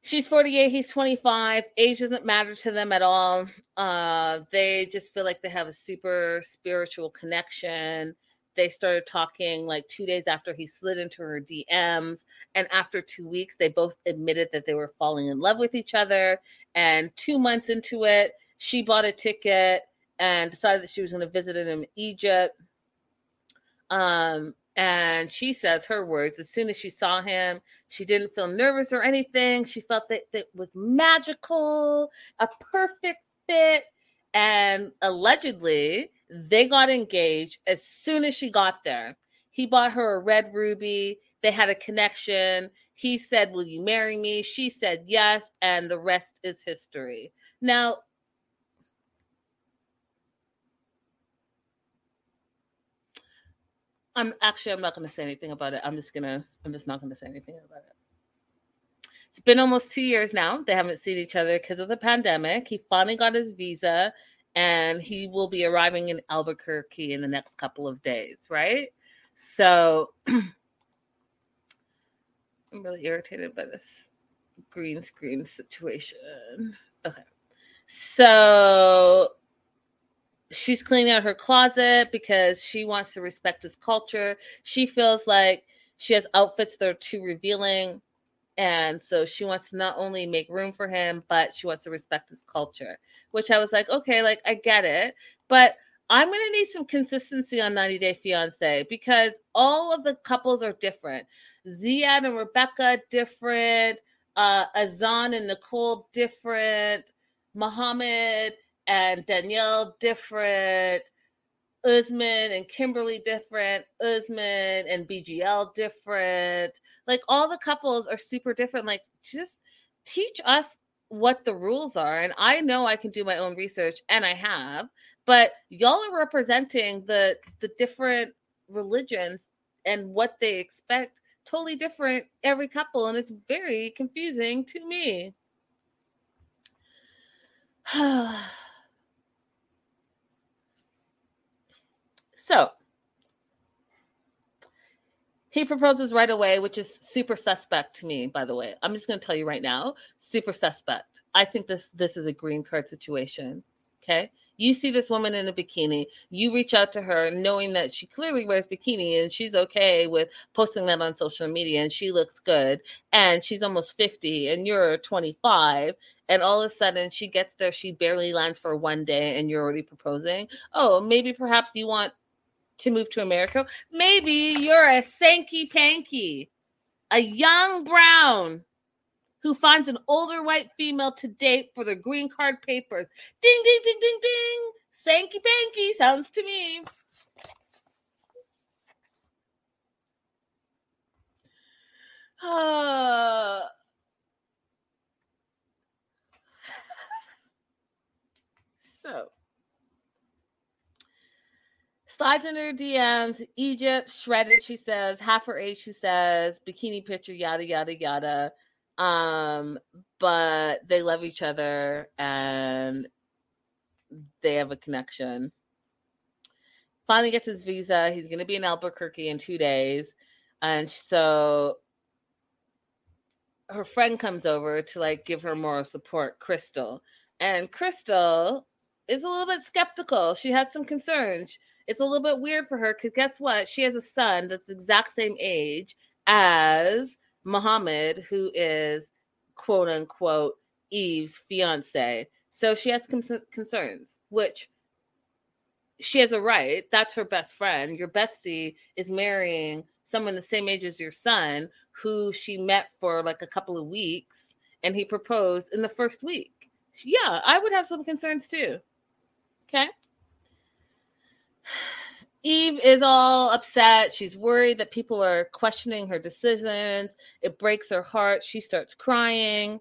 she's 48, he's 25. Age doesn't matter to them at all. Uh, they just feel like they have a super spiritual connection they started talking like two days after he slid into her DMs. And after two weeks, they both admitted that they were falling in love with each other. And two months into it, she bought a ticket and decided that she was going to visit him in Egypt. Um, and she says her words as soon as she saw him, she didn't feel nervous or anything. She felt that it was magical, a perfect fit. And allegedly, they got engaged as soon as she got there. He bought her a red ruby. They had a connection. He said, Will you marry me? She said yes. And the rest is history. Now, I'm actually I'm not going to say anything about it. I'm just gonna I'm just not going to say anything about it. It's been almost two years now. They haven't seen each other because of the pandemic. He finally got his visa, and he will be arriving in Albuquerque in the next couple of days. Right. So <clears throat> I'm really irritated by this green screen situation. Okay. So she's cleaning out her closet because she wants to respect his culture. She feels like she has outfits that are too revealing. And so she wants to not only make room for him, but she wants to respect his culture, which I was like, okay, like I get it. But I'm going to need some consistency on 90 Day Fiance because all of the couples are different. Ziad and Rebecca, different. Uh, Azan and Nicole, different. Muhammad and Danielle different, Usman and Kimberly different, Usman and BGL different. Like all the couples are super different. Like just teach us what the rules are. And I know I can do my own research and I have, but y'all are representing the the different religions and what they expect totally different every couple and it's very confusing to me. <sighs> So he proposes right away, which is super suspect to me, by the way. I'm just going to tell you right now, super suspect. I think this this is a green card situation. Okay? You see this woman in a bikini, you reach out to her knowing that she clearly wears bikini and she's okay with posting that on social media and she looks good and she's almost 50 and you're 25 and all of a sudden she gets there she barely lands for one day and you're already proposing. Oh, maybe perhaps you want to move to America. Maybe you're a Sanky Panky, a young brown who finds an older white female to date for the green card papers. Ding, ding, ding, ding, ding. Sanky Panky sounds to me. Uh, <laughs> so slides in her DMs. Egypt shredded. She says half her age. She says bikini picture. Yada yada yada. Um, but they love each other and they have a connection. Finally gets his visa. He's going to be in Albuquerque in two days, and so her friend comes over to like give her moral support, Crystal, and Crystal is a little bit skeptical. She had some concerns it's a little bit weird for her because guess what? She has a son that's the exact same age as Muhammad, who is quote unquote Eve's fiance. So she has con- concerns, which she has a right. That's her best friend. Your bestie is marrying someone the same age as your son, who she met for like a couple of weeks, and he proposed in the first week. Yeah, I would have some concerns too. Okay. Eve is all upset. She's worried that people are questioning her decisions. It breaks her heart. She starts crying.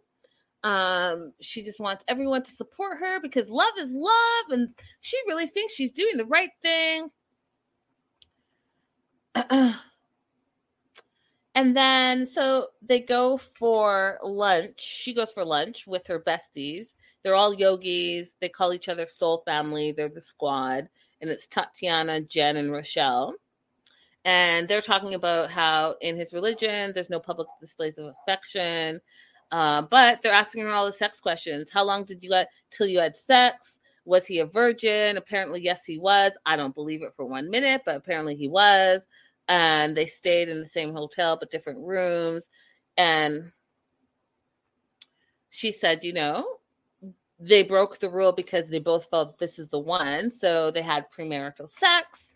Um, she just wants everyone to support her because love is love, and she really thinks she's doing the right thing. <clears throat> and then so they go for lunch. She goes for lunch with her besties. They're all yogis. They call each other soul family. They're the squad and it's Tatiana, Jen, and Rochelle. And they're talking about how in his religion, there's no public displays of affection. Uh, but they're asking her all the sex questions. How long did you let till you had sex? Was he a virgin? Apparently, yes, he was. I don't believe it for one minute, but apparently he was. And they stayed in the same hotel, but different rooms. And she said, you know, they broke the rule because they both felt this is the one. So they had premarital sex.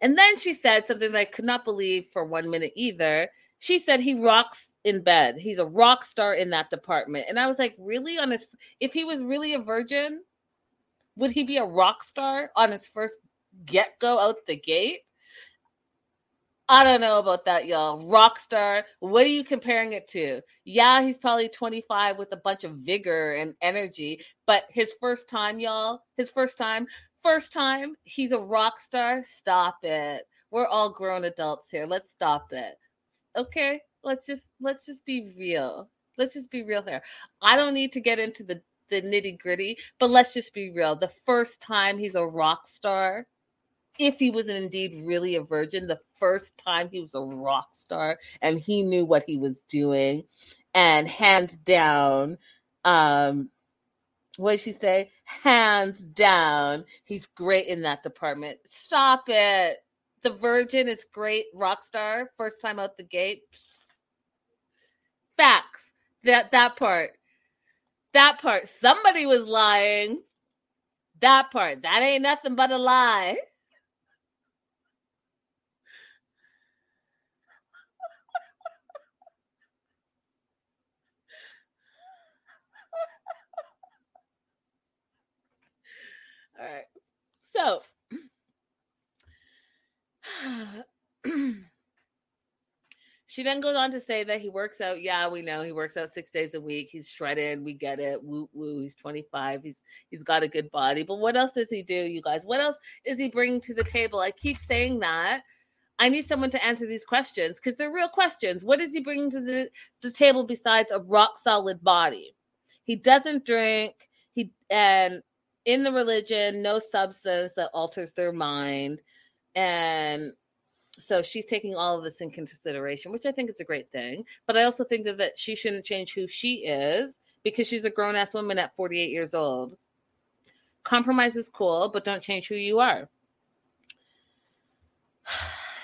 And then she said something that I could not believe for one minute either. She said he rocks in bed. He's a rock star in that department. And I was like, really? On his if he was really a virgin, would he be a rock star on his first get go out the gate? I don't know about that, y'all. Rock star. What are you comparing it to? Yeah, he's probably 25 with a bunch of vigor and energy, but his first time, y'all, his first time, first time, he's a rock star. Stop it. We're all grown adults here. Let's stop it. Okay? Let's just let's just be real. Let's just be real here. I don't need to get into the the nitty gritty, but let's just be real. The first time he's a rock star, if he was indeed really a virgin, the first time he was a rock star and he knew what he was doing, and hands down, um, what did she say? Hands down, he's great in that department. Stop it. The Virgin is great rock star, first time out the gate. Facts. That that part. That part. Somebody was lying. That part. That ain't nothing but a lie. All right. So <sighs> she then goes on to say that he works out. Yeah, we know he works out six days a week. He's shredded. We get it. Woo woo. He's 25. He's he's got a good body. But what else does he do, you guys? What else is he bringing to the table? I keep saying that. I need someone to answer these questions because they're real questions. What is he bringing to the, the table besides a rock solid body? He doesn't drink. He and in the religion, no substance that alters their mind. And so she's taking all of this in consideration, which I think is a great thing. But I also think that, that she shouldn't change who she is because she's a grown ass woman at 48 years old. Compromise is cool, but don't change who you are. <sighs>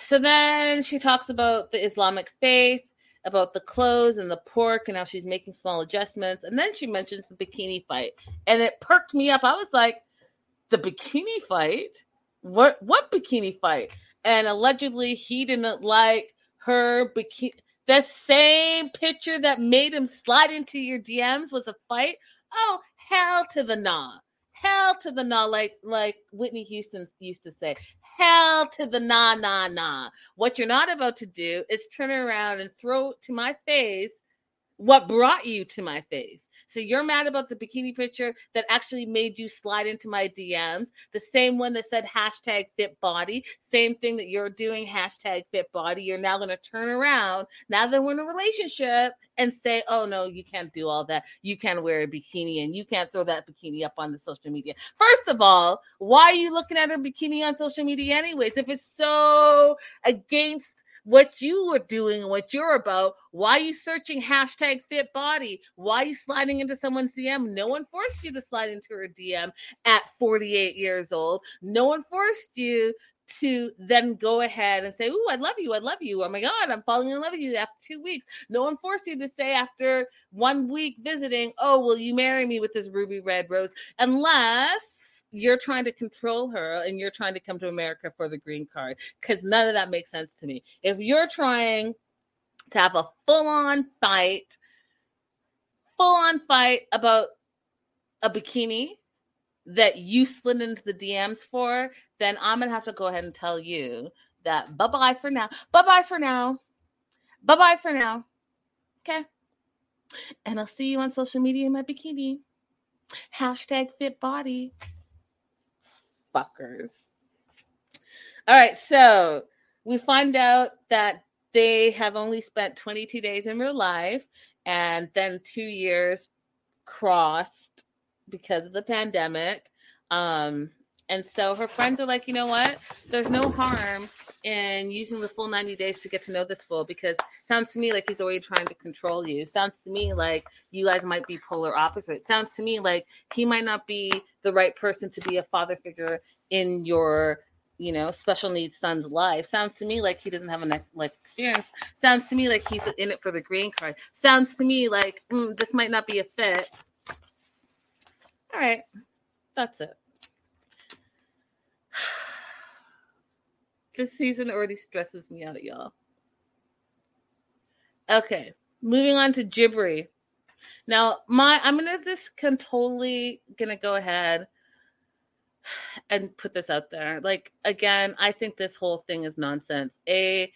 So then she talks about the Islamic faith, about the clothes and the pork, and how she's making small adjustments. And then she mentions the bikini fight, and it perked me up. I was like, "The bikini fight? What? What bikini fight?" And allegedly, he didn't like her bikini. The same picture that made him slide into your DMs was a fight. Oh, hell to the nah hell to the nah, like like Whitney Houston used to say, hell to the nah, nah, nah. What you're not about to do is turn around and throw to my face what brought you to my face. So you're mad about the bikini picture that actually made you slide into my DMs. The same one that said hashtag fit body. Same thing that you're doing, hashtag fit body. You're now going to turn around now that we're in a relationship and say, oh no, you can't do all that. You can't wear a bikini and you can't throw that bikini up on the social media. First of all, why are you looking at a bikini on social media anyways? If it's so against what you were doing, and what you're about. Why are you searching hashtag fit body? Why are you sliding into someone's DM? No one forced you to slide into her DM at 48 years old. No one forced you to then go ahead and say, "Oh, I love you. I love you. Oh my God, I'm falling in love with you." After two weeks, no one forced you to say after one week visiting, "Oh, will you marry me with this ruby red rose?" Unless you're trying to control her and you're trying to come to America for the green card because none of that makes sense to me. If you're trying to have a full on fight, full on fight about a bikini that you slid into the DMs for, then I'm going to have to go ahead and tell you that bye bye for now. Bye bye for now. Bye bye for now. Okay. And I'll see you on social media in my bikini. Hashtag fit body fuckers. All right, so we find out that they have only spent 22 days in real life and then two years crossed because of the pandemic. Um, and so her friends are like, you know what? There's no harm in using the full 90 days to get to know this fool because sounds to me like he's already trying to control you. Sounds to me like you guys might be polar opposites. Sounds to me like he might not be the right person to be a father figure in your you know special needs son's life. Sounds to me like he doesn't have enough life experience. Sounds to me like he's in it for the green card. Sounds to me like mm, this might not be a fit. All right. That's it this season already stresses me out y'all. Okay moving on to Jibri now my i'm gonna just can totally gonna go ahead and put this out there. Like again, I think this whole thing is nonsense. A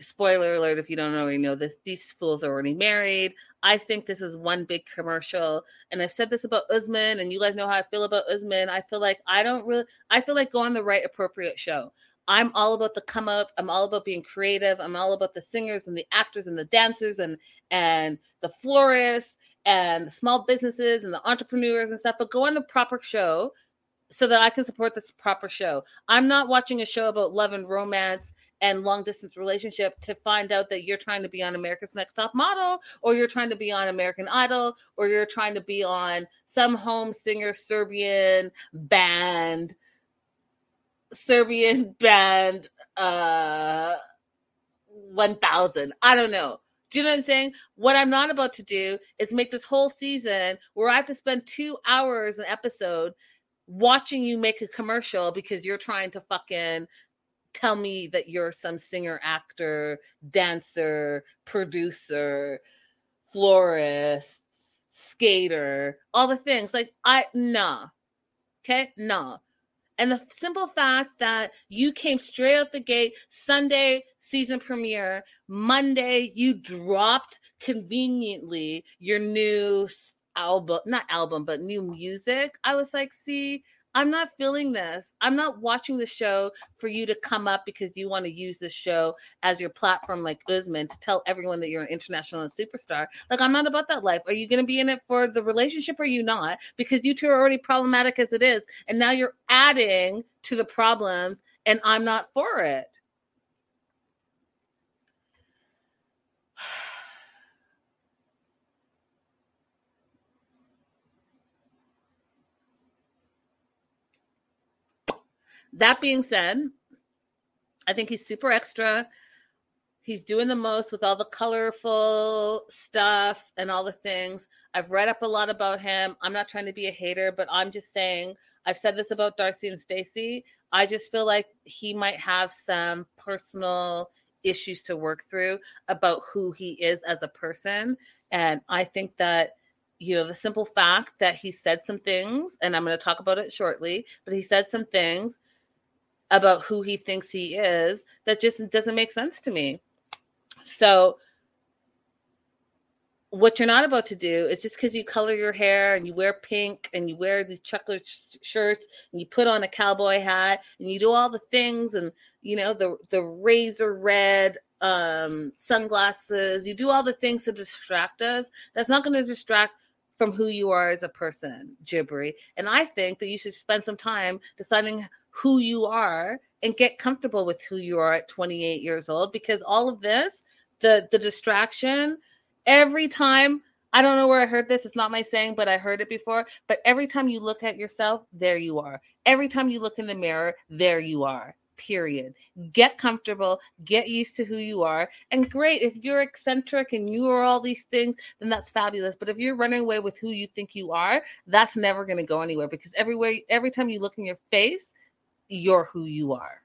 spoiler alert if you don't already know this these fools are already married. I think this is one big commercial and i've said this about usman and you guys know how i feel about usman. I feel like i don't really i feel like go on the right appropriate show i'm all about the come up i'm all about being creative i'm all about the singers and the actors and the dancers and and the florists and the small businesses and the entrepreneurs and stuff but go on the proper show so that I can support this proper show. I'm not watching a show about love and romance and long distance relationship to find out that you're trying to be on America's Next Top Model or you're trying to be on American Idol or you're trying to be on some home singer Serbian band Serbian band uh 1000. I don't know. Do you know what I'm saying? What I'm not about to do is make this whole season where I have to spend 2 hours an episode watching you make a commercial because you're trying to fucking tell me that you're some singer, actor, dancer, producer, florist, skater, all the things. Like, I, nah. Okay, nah. And the simple fact that you came straight out the gate, Sunday season premiere, Monday, you dropped conveniently your new album, not album, but new music. I was like, see, I'm not feeling this. I'm not watching the show for you to come up because you want to use this show as your platform, like Usman, to tell everyone that you're an international and superstar. Like, I'm not about that life. Are you going to be in it for the relationship or are you not? Because you two are already problematic as it is. And now you're adding to the problems, and I'm not for it. That being said, I think he's super extra. He's doing the most with all the colorful stuff and all the things. I've read up a lot about him. I'm not trying to be a hater, but I'm just saying I've said this about Darcy and Stacey. I just feel like he might have some personal issues to work through about who he is as a person. And I think that, you know, the simple fact that he said some things, and I'm going to talk about it shortly, but he said some things about who he thinks he is that just doesn't make sense to me. So, what you're not about to do is just because you color your hair and you wear pink and you wear the chocolate sh- shirts and you put on a cowboy hat and you do all the things and you know the the razor red um sunglasses you do all the things to distract us that's not going to distract from who you are as a person Jibri and i think that you should spend some time deciding who you are and get comfortable with who you are at 28 years old because all of this the the distraction every time I don't know where I heard this. It's not my saying, but I heard it before. But every time you look at yourself, there you are. Every time you look in the mirror, there you are. Period. Get comfortable, get used to who you are. And great, if you're eccentric and you are all these things, then that's fabulous. But if you're running away with who you think you are, that's never going to go anywhere because everywhere, every time you look in your face, you're who you are.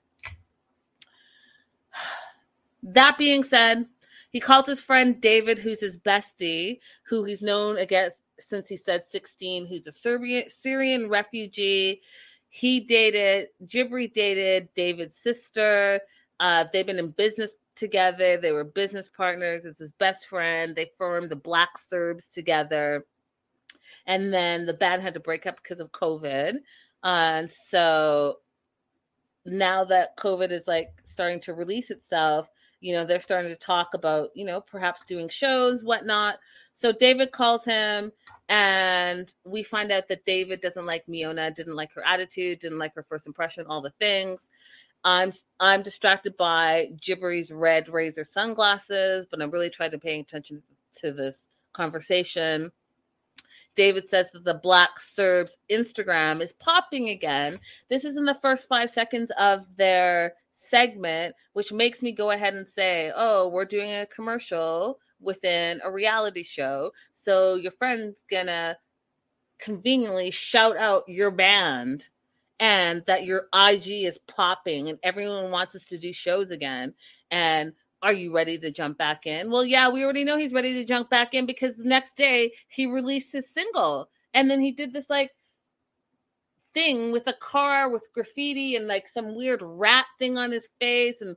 That being said, he called his friend David, who's his bestie, who he's known against since he said 16, who's a Serbian Syrian refugee. He dated Jibri dated David's sister. Uh, they've been in business together. They were business partners. It's his best friend. They formed the Black Serbs together. And then the band had to break up because of COVID. Uh, and so now that COVID is like starting to release itself, you know, they're starting to talk about, you know, perhaps doing shows, whatnot. So David calls him, and we find out that David doesn't like Miona, didn't like her attitude, didn't like her first impression, all the things. I'm I'm distracted by Jibri's red razor sunglasses, but I'm really trying to pay attention to this conversation. David says that the Black Serbs Instagram is popping again. This is in the first five seconds of their segment, which makes me go ahead and say, oh, we're doing a commercial within a reality show. So your friend's gonna conveniently shout out your band and that your IG is popping and everyone wants us to do shows again. And are you ready to jump back in? Well, yeah, we already know he's ready to jump back in because the next day he released his single. And then he did this like thing with a car with graffiti and like some weird rat thing on his face. And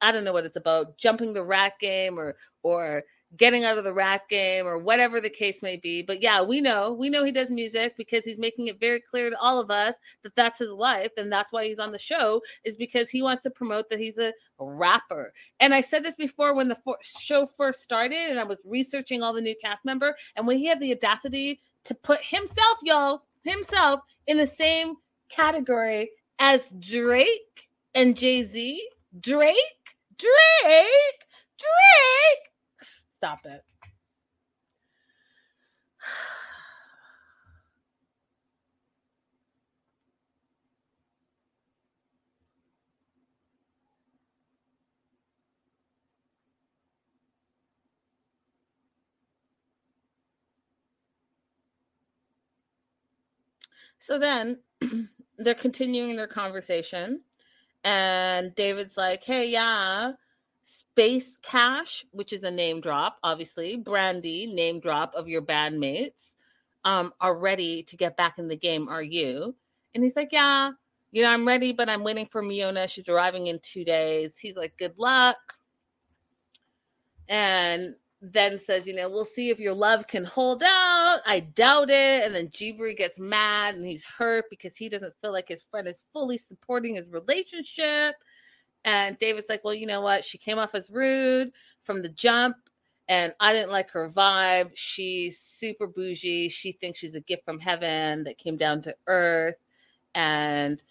I don't know what it's about, jumping the rat game or or getting out of the rap game or whatever the case may be. But yeah, we know, we know he does music because he's making it very clear to all of us that that's his life. And that's why he's on the show is because he wants to promote that he's a rapper. And I said this before when the for- show first started and I was researching all the new cast member. And when he had the audacity to put himself, y'all, himself in the same category as Drake and Jay-Z, Drake, Drake, Drake Stop it. So then <clears throat> they're continuing their conversation, and David's like, Hey, yeah, Space Cash, which is a name drop, obviously, Brandy, name drop of your bandmates, um, are ready to get back in the game. Are you? And he's like, Yeah, you know, I'm ready, but I'm waiting for Miona. She's arriving in two days. He's like, Good luck. And then says, you know, we'll see if your love can hold out. I doubt it. And then Jibri gets mad and he's hurt because he doesn't feel like his friend is fully supporting his relationship. And David's like, well, you know what? She came off as rude from the jump, and I didn't like her vibe. She's super bougie. She thinks she's a gift from heaven that came down to earth. And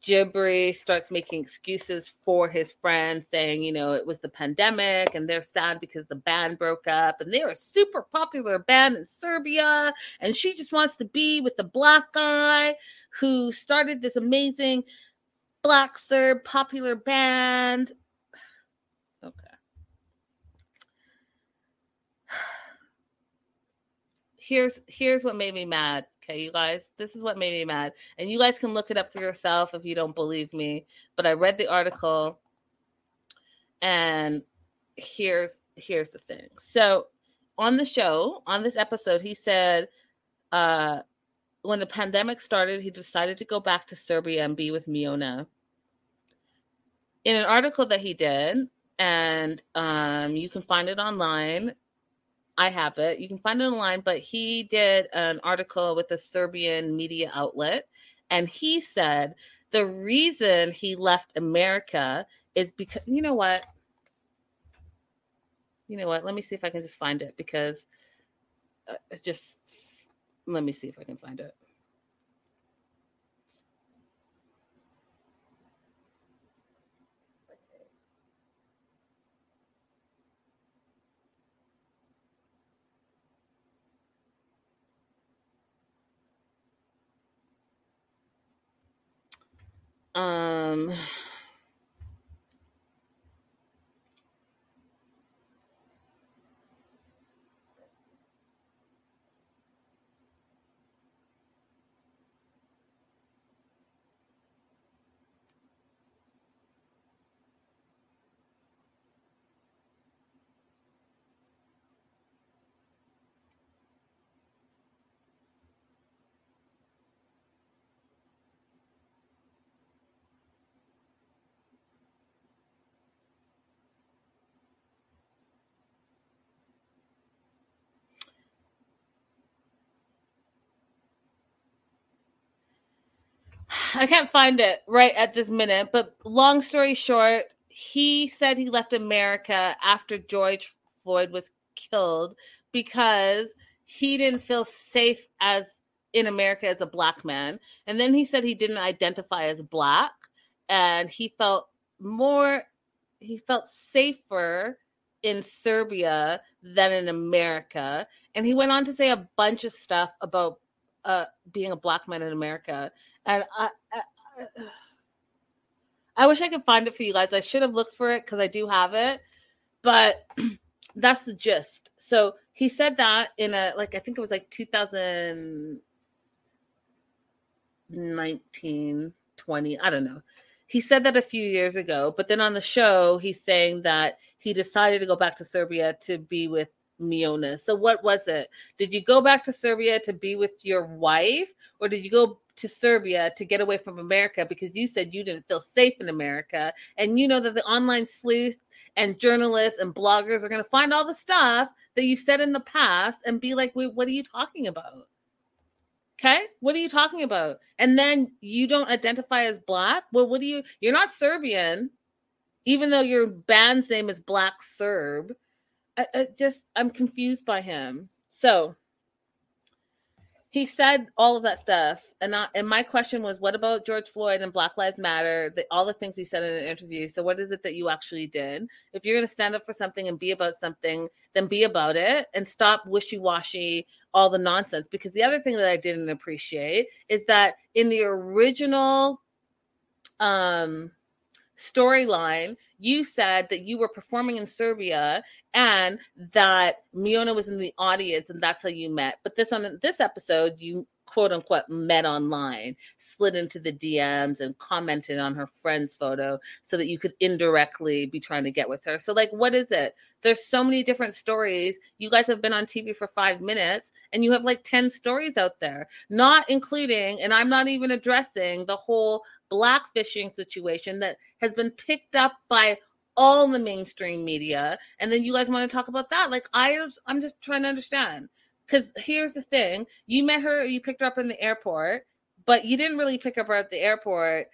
Jibri starts making excuses for his friend, saying, you know, it was the pandemic and they're sad because the band broke up and they're a super popular band in Serbia. And she just wants to be with the black guy who started this amazing Black Serb popular band. <sighs> Okay. <sighs> Here's here's what made me mad. Okay, you guys, this is what made me mad. And you guys can look it up for yourself if you don't believe me. But I read the article and here's here's the thing. So on the show, on this episode, he said uh when the pandemic started, he decided to go back to Serbia and be with Miona. In an article that he did, and um, you can find it online. I have it. You can find it online, but he did an article with a Serbian media outlet, and he said the reason he left America is because you know what? You know what? Let me see if I can just find it because uh, it's just let me see if I can find it. Um I can't find it right at this minute, but long story short, he said he left America after George Floyd was killed because he didn't feel safe as in America as a black man. And then he said he didn't identify as black and he felt more he felt safer in Serbia than in America. And he went on to say a bunch of stuff about uh, being a black man in America and I, I, I wish I could find it for you guys. I should have looked for it because I do have it, but <clears throat> that's the gist. So he said that in a like I think it was like 2019, 20, I don't know. He said that a few years ago, but then on the show he's saying that he decided to go back to Serbia to be with Miona. So what was it? Did you go back to Serbia to be with your wife, or did you go to Serbia to get away from America because you said you didn't feel safe in America, and you know that the online sleuth and journalists and bloggers are going to find all the stuff that you said in the past and be like, "Wait, what are you talking about?" Okay, what are you talking about? And then you don't identify as black. Well, what do you? You're not Serbian, even though your band's name is Black Serb. I, I just I'm confused by him. So he said all of that stuff, and I, and my question was, what about George Floyd and Black Lives Matter? The, all the things he said in an interview. So what is it that you actually did? If you're going to stand up for something and be about something, then be about it, and stop wishy washy all the nonsense. Because the other thing that I didn't appreciate is that in the original um storyline, you said that you were performing in Serbia and that Miona was in the audience and that's how you met. But this on this episode, you quote unquote met online, slid into the DMs and commented on her friend's photo so that you could indirectly be trying to get with her. So, like, what is it? There's so many different stories. You guys have been on TV for five minutes and you have like 10 stories out there, not including, and I'm not even addressing the whole blackfishing situation that has been picked up by all the mainstream media. And then you guys want to talk about that? Like i i'm just trying to understand. Because here's the thing you met her you picked her up in the airport but you didn't really pick up her at the airport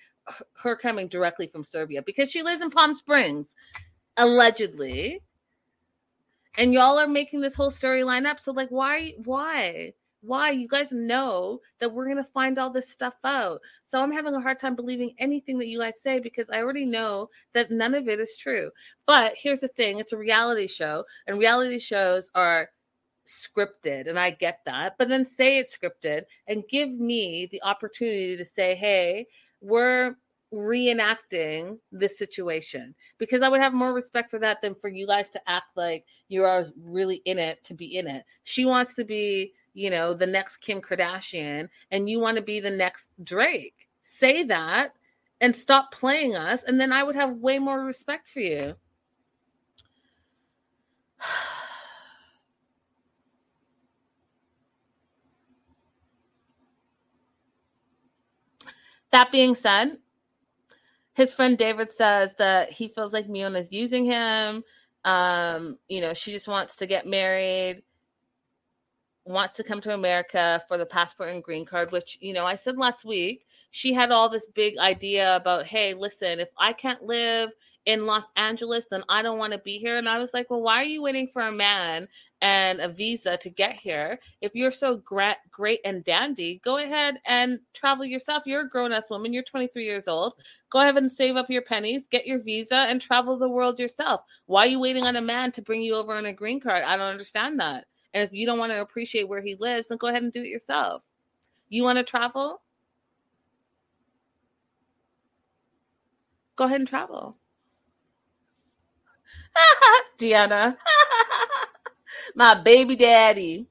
her coming directly from serbia because she lives in palm springs allegedly and y'all are making this whole storyline up. So like why why why? You guys know that we're to find all this stuff out. So i'm having a hard time believing anything that you guys say because i already know that none of it is true. But here's the thing it's a reality show and reality shows are scripted and i get that. But then say it's scripted and give me the opportunity to say hey we're reenacting this situation because I would have more respect for that than for you guys to act like you are really in it to be in it. She wants to be you know, the next Kim Kardashian and you want to be the next Drake. Say that and stop playing us, and then I would have way more respect for you. <sighs> that being said, his friend David says that he feels like Miona's using him. Um, you know, she just wants to get married wants to come to America for the passport and green card, which, you know, I said last week, she had all this big idea about, hey, listen, if I can't live in Los Angeles, then I don't want to be here. And I was like, well, why are you waiting for a man and a visa to get here? If you're so great, great and dandy, go ahead and travel yourself. You're a grown ass woman. You're 23 years old. Go ahead and save up your pennies, get your visa, and travel the world yourself. Why are you waiting on a man to bring you over on a green card? I don't understand that. And if you don't want to appreciate where he lives, then go ahead and do it yourself. You want to travel? Go ahead and travel. <laughs> Deanna. <laughs> my baby daddy.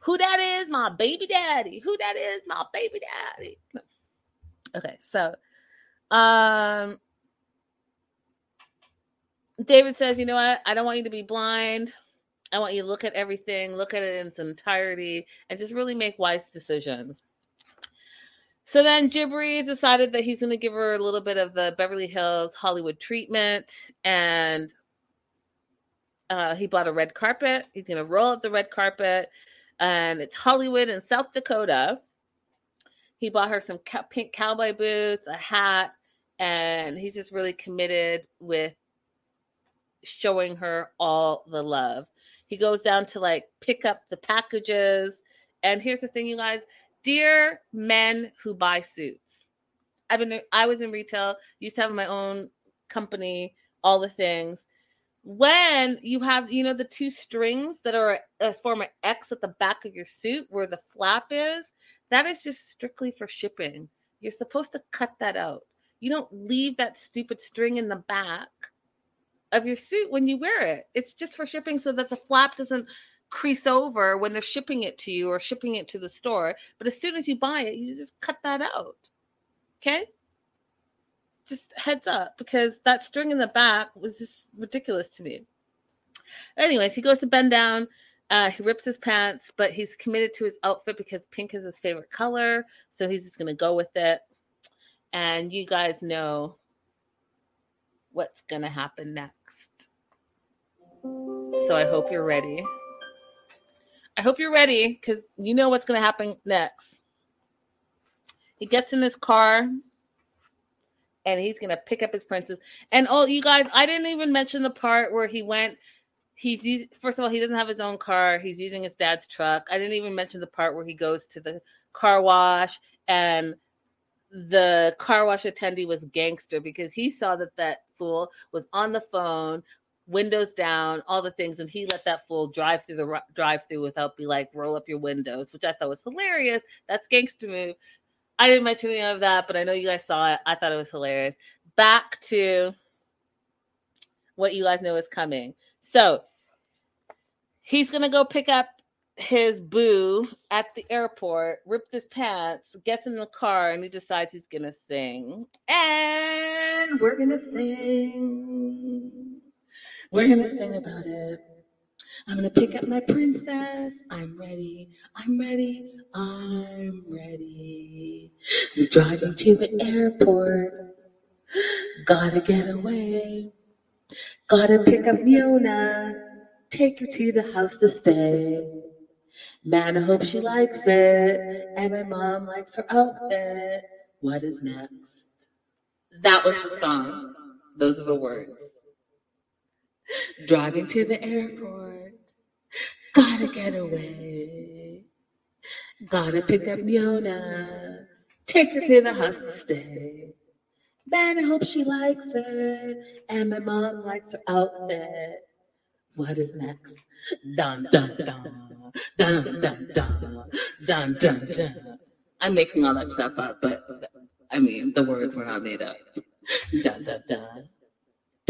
Who that is? My baby daddy. Who that is? My baby daddy. Okay, so um David says, you know what? I don't want you to be blind. I want you to look at everything, look at it in its entirety, and just really make wise decisions. So then Jibri decided that he's going to give her a little bit of the Beverly Hills Hollywood treatment, and uh, he bought a red carpet. He's going to roll out the red carpet, and it's Hollywood in South Dakota. He bought her some pink cowboy boots, a hat, and he's just really committed with showing her all the love. He goes down to like pick up the packages. And here's the thing, you guys dear men who buy suits. I've been, I was in retail, used to have my own company, all the things. When you have, you know, the two strings that are a form of X at the back of your suit where the flap is, that is just strictly for shipping. You're supposed to cut that out. You don't leave that stupid string in the back of your suit when you wear it. It's just for shipping so that the flap doesn't crease over when they're shipping it to you or shipping it to the store. But as soon as you buy it, you just cut that out. Okay? Just heads up because that string in the back was just ridiculous to me. Anyways, he goes to bend down Uh, he rips his pants, but he's committed to his outfit because pink is his favorite color. So he's just going to go with it. And you guys know what's going to happen next. So I hope you're ready. I hope you're ready because you know what's going to happen next. He gets in this car and he's to pick up his princess. And oh, you guys, I didn't even mention the part where he went. He's first of all, he doesn't have his own car. He's using his dad's truck. I didn't even mention the part where he goes to the car wash and the car wash attendee was gangster because he saw that that fool was on the phone windows down, all the things, and he let that fool drive through the drive through without be like roll up your windows, which I thought was hilarious. That's gangster move. I didn't mention any of that, but I know you guys saw it. I thought it was hilarious. Back to what you guys know is coming. So he's gonna go pick up his boo at the airport, ripped his pants, gets in the car, and he decides he's gonna sing. And we're gonna sing. We're gonna sing about it. I'm gonna pick up my princess. I'm ready. I'm ready. I'm ready. We're driving to the airport. Gotta get away. Gotta pick up Miona. Take her to the house to stay. Man, I hope she likes it. And my mom likes her outfit. What is next? That was the song. Those are the words. Driving to the airport. Gotta get away. Gotta pick up Miona. Take her to the hostel. Man, I hope she likes it. And my mom likes her outfit. What is next? Dun dun dun. Dun dun dun. Dun dun dun. I'm making all that stuff up, but I mean, the words were not made up. Dun dun dun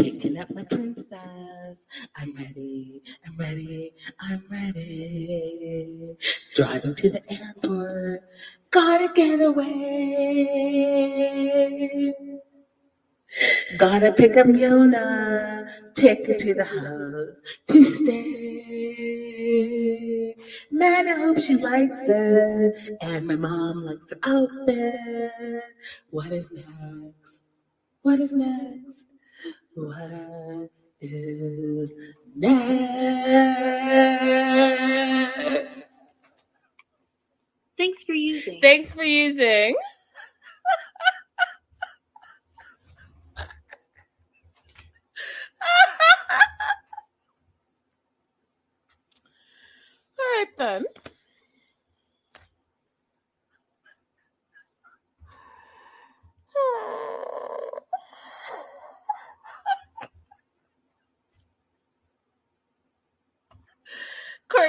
picking up my princess. I'm ready, I'm ready, I'm ready. Driving to the airport, gotta get away. Gotta pick up Miona, take her to the house to stay. Man, I hope she likes it, and my mom likes her outfit. What is next? What is next? What is next? Thanks for using. Thanks for using. All right then.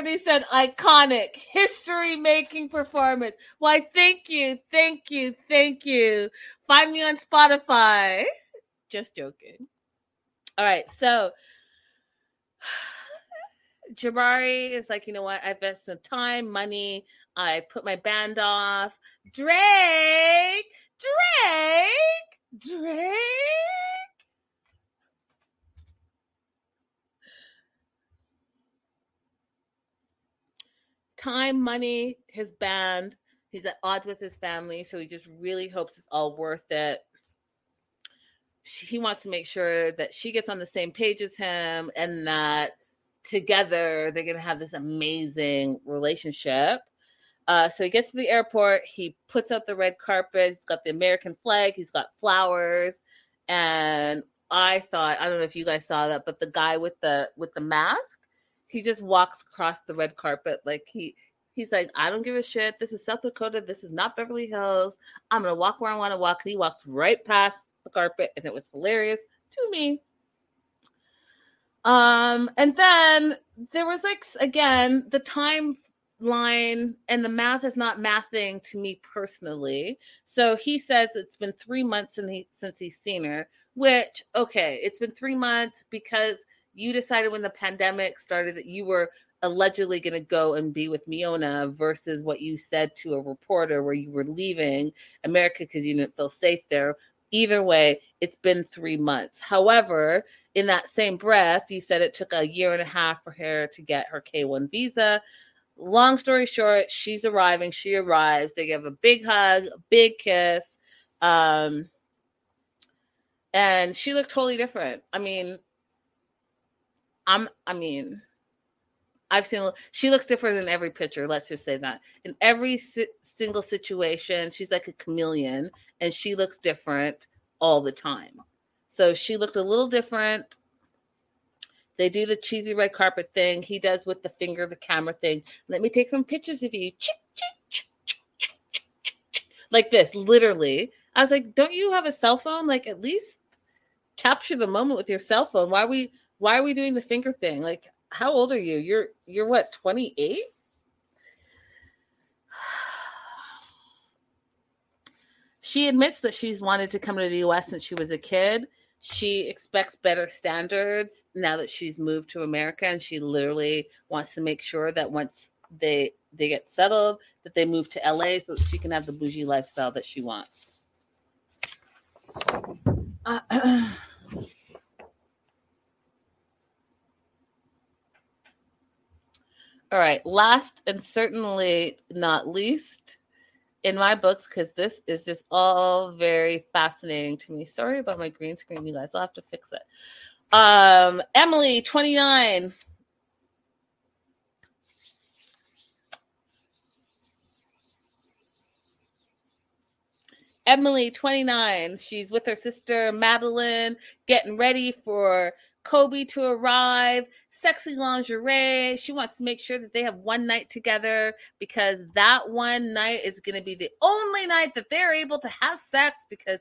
Courtney said iconic history making performance. Why, thank you, thank you, thank you. Find me on Spotify. Just joking. All right, so <sighs> Jibri is like, you know what? I invested time, money. I put my band off. Drake, Drake, Drake. Time, money, his band. He's at odds with his family, so he just really hopes it's all worth it. He wants to make sure that she gets on the same page as him and that together they're going to have this amazing relationship. Uh, so he gets to the airport. He puts out the red carpet. He's got the American flag. He's got flowers, and I thought I don't know if you guys saw that, but the guy with the with the mask, he just walks across the red carpet like he he's like I don't give a shit. This is South Dakota. This is not Beverly Hills. I'm gonna walk where I want to walk. And he walks right past the carpet, and it was hilarious to me. Um, and then there was like again the timeline and the math is not mathing to me personally. So he says it's been three months since he since he's seen her, which okay, it's been three months because you decided when the pandemic started that you were allegedly going to go and be with Miona versus what you said to a reporter where you were leaving America because you didn't feel safe there. Either way, it's been three months. However, in that same breath, you said it took a year and a half for her to get her K 1 visa. Long story short, she's arriving. She arrives. They give a big hug, a big kiss. Um, and she looked totally different. I mean, I'm, I mean, I've seen, she looks different in every picture. Let's just say that. In every si- single situation, she's like a chameleon and she looks different all the time. So she looked a little different. They do the cheesy red carpet thing. He does with the finger, the camera thing. Let me take some pictures of you. Like this, literally. I was like, don't you have a cell phone? Like at least capture the moment with your cell phone. Why are we why are we doing the finger thing? Like, how old are you? You're you're what, 28? <sighs> She admits that she's wanted to come to the US since she was a kid she expects better standards now that she's moved to America and she literally wants to make sure that once they they get settled that they move to LA so she can have the bougie lifestyle that she wants. Uh, <clears throat> all right, last and certainly not least, in my books because this is just all very fascinating to me. Sorry about my green screen, you guys. I'll have to fix it. Um, Emily, 29. Emily, 29. She's with her sister Madeline, getting ready for Kobe to arrive, sexy lingerie. She wants to make sure that they have one night together because that one night is going to be the only night that they're able to have sex because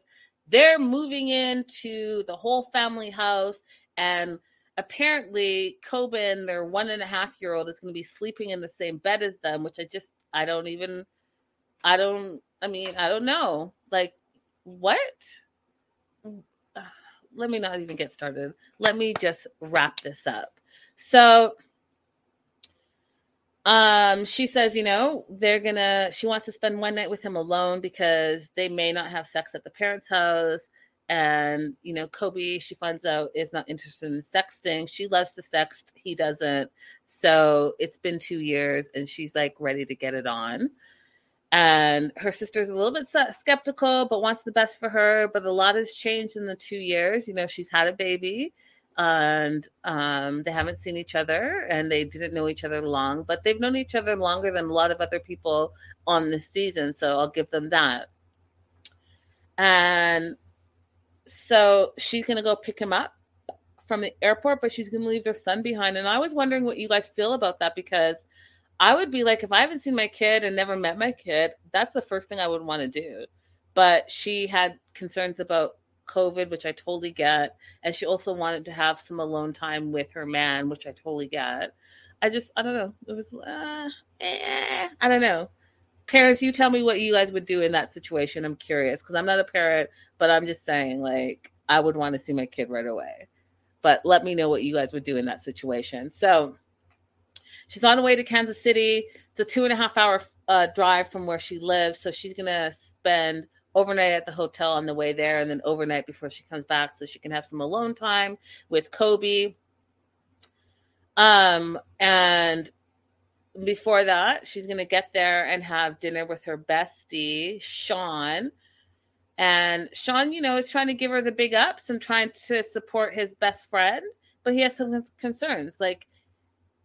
they're moving into the whole family house. And apparently, Kobe and their one and a half year old is going to be sleeping in the same bed as them, which I just, I don't even, I don't, I mean, I don't know. Like, what? Let me not even get started. Let me just wrap this up. So um she says, you know, they're to she wants to spend one night with him alone because they may not have sex at the parents' house. And you know kobe she finds out is not interested in sexting. She loves to sext he doesn't. So it's been two years and she's like ready to get it on and her sister's a little bit skeptical but wants the best for her but a lot has changed in the two years. You know she's had a baby and um, they haven't seen each other and they didn't know each other long but they've known each other longer than a lot of other people on this season so i'll give them that. And so she's going to go pick him up from the airport but she's going to leave their son behind. And i was wondering what you guys feel about that because I would be like, if I haven't seen my kid and never met my kid, that's the first thing I would want to do. But she had concerns about COVID, which I totally get. And she also wanted to have some alone time with her man, which I totally get. I just, I don't know. It was, uh, eh, I don't know. Parents, you tell me what you guys would do in that situation. I'm curious because I'm not a parent, but I'm just saying, like, I would want to see my kid right away. But let me know what you guys would do in that situation. So, She's on the way to Kansas City. It's a two and a half hour uh, drive from where she lives. So she's going to spend overnight at the hotel on the way there and then overnight before she comes back so she can have some alone time with Kobe. Um, and before that, she's going to get there and have dinner with her bestie, Sean. And Sean, you know, is trying to give her the big ups and trying to support his best friend, but he has some concerns. Like,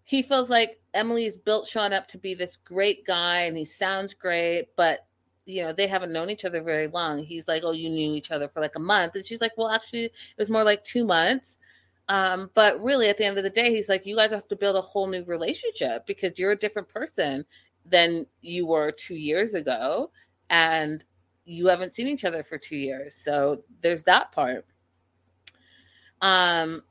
he feels like Emily's built Sean up to be this great guy and he sounds great, but you know, they haven't known each other very long. He's like, Oh, you knew each other for like a month. And she's like, Well, actually, it was more like two months. Um, but really, at the end of the day, he's like, You guys have to build a whole new relationship because you're a different person than you were two years ago. And you haven't seen each other for two years. So there's that part. Um,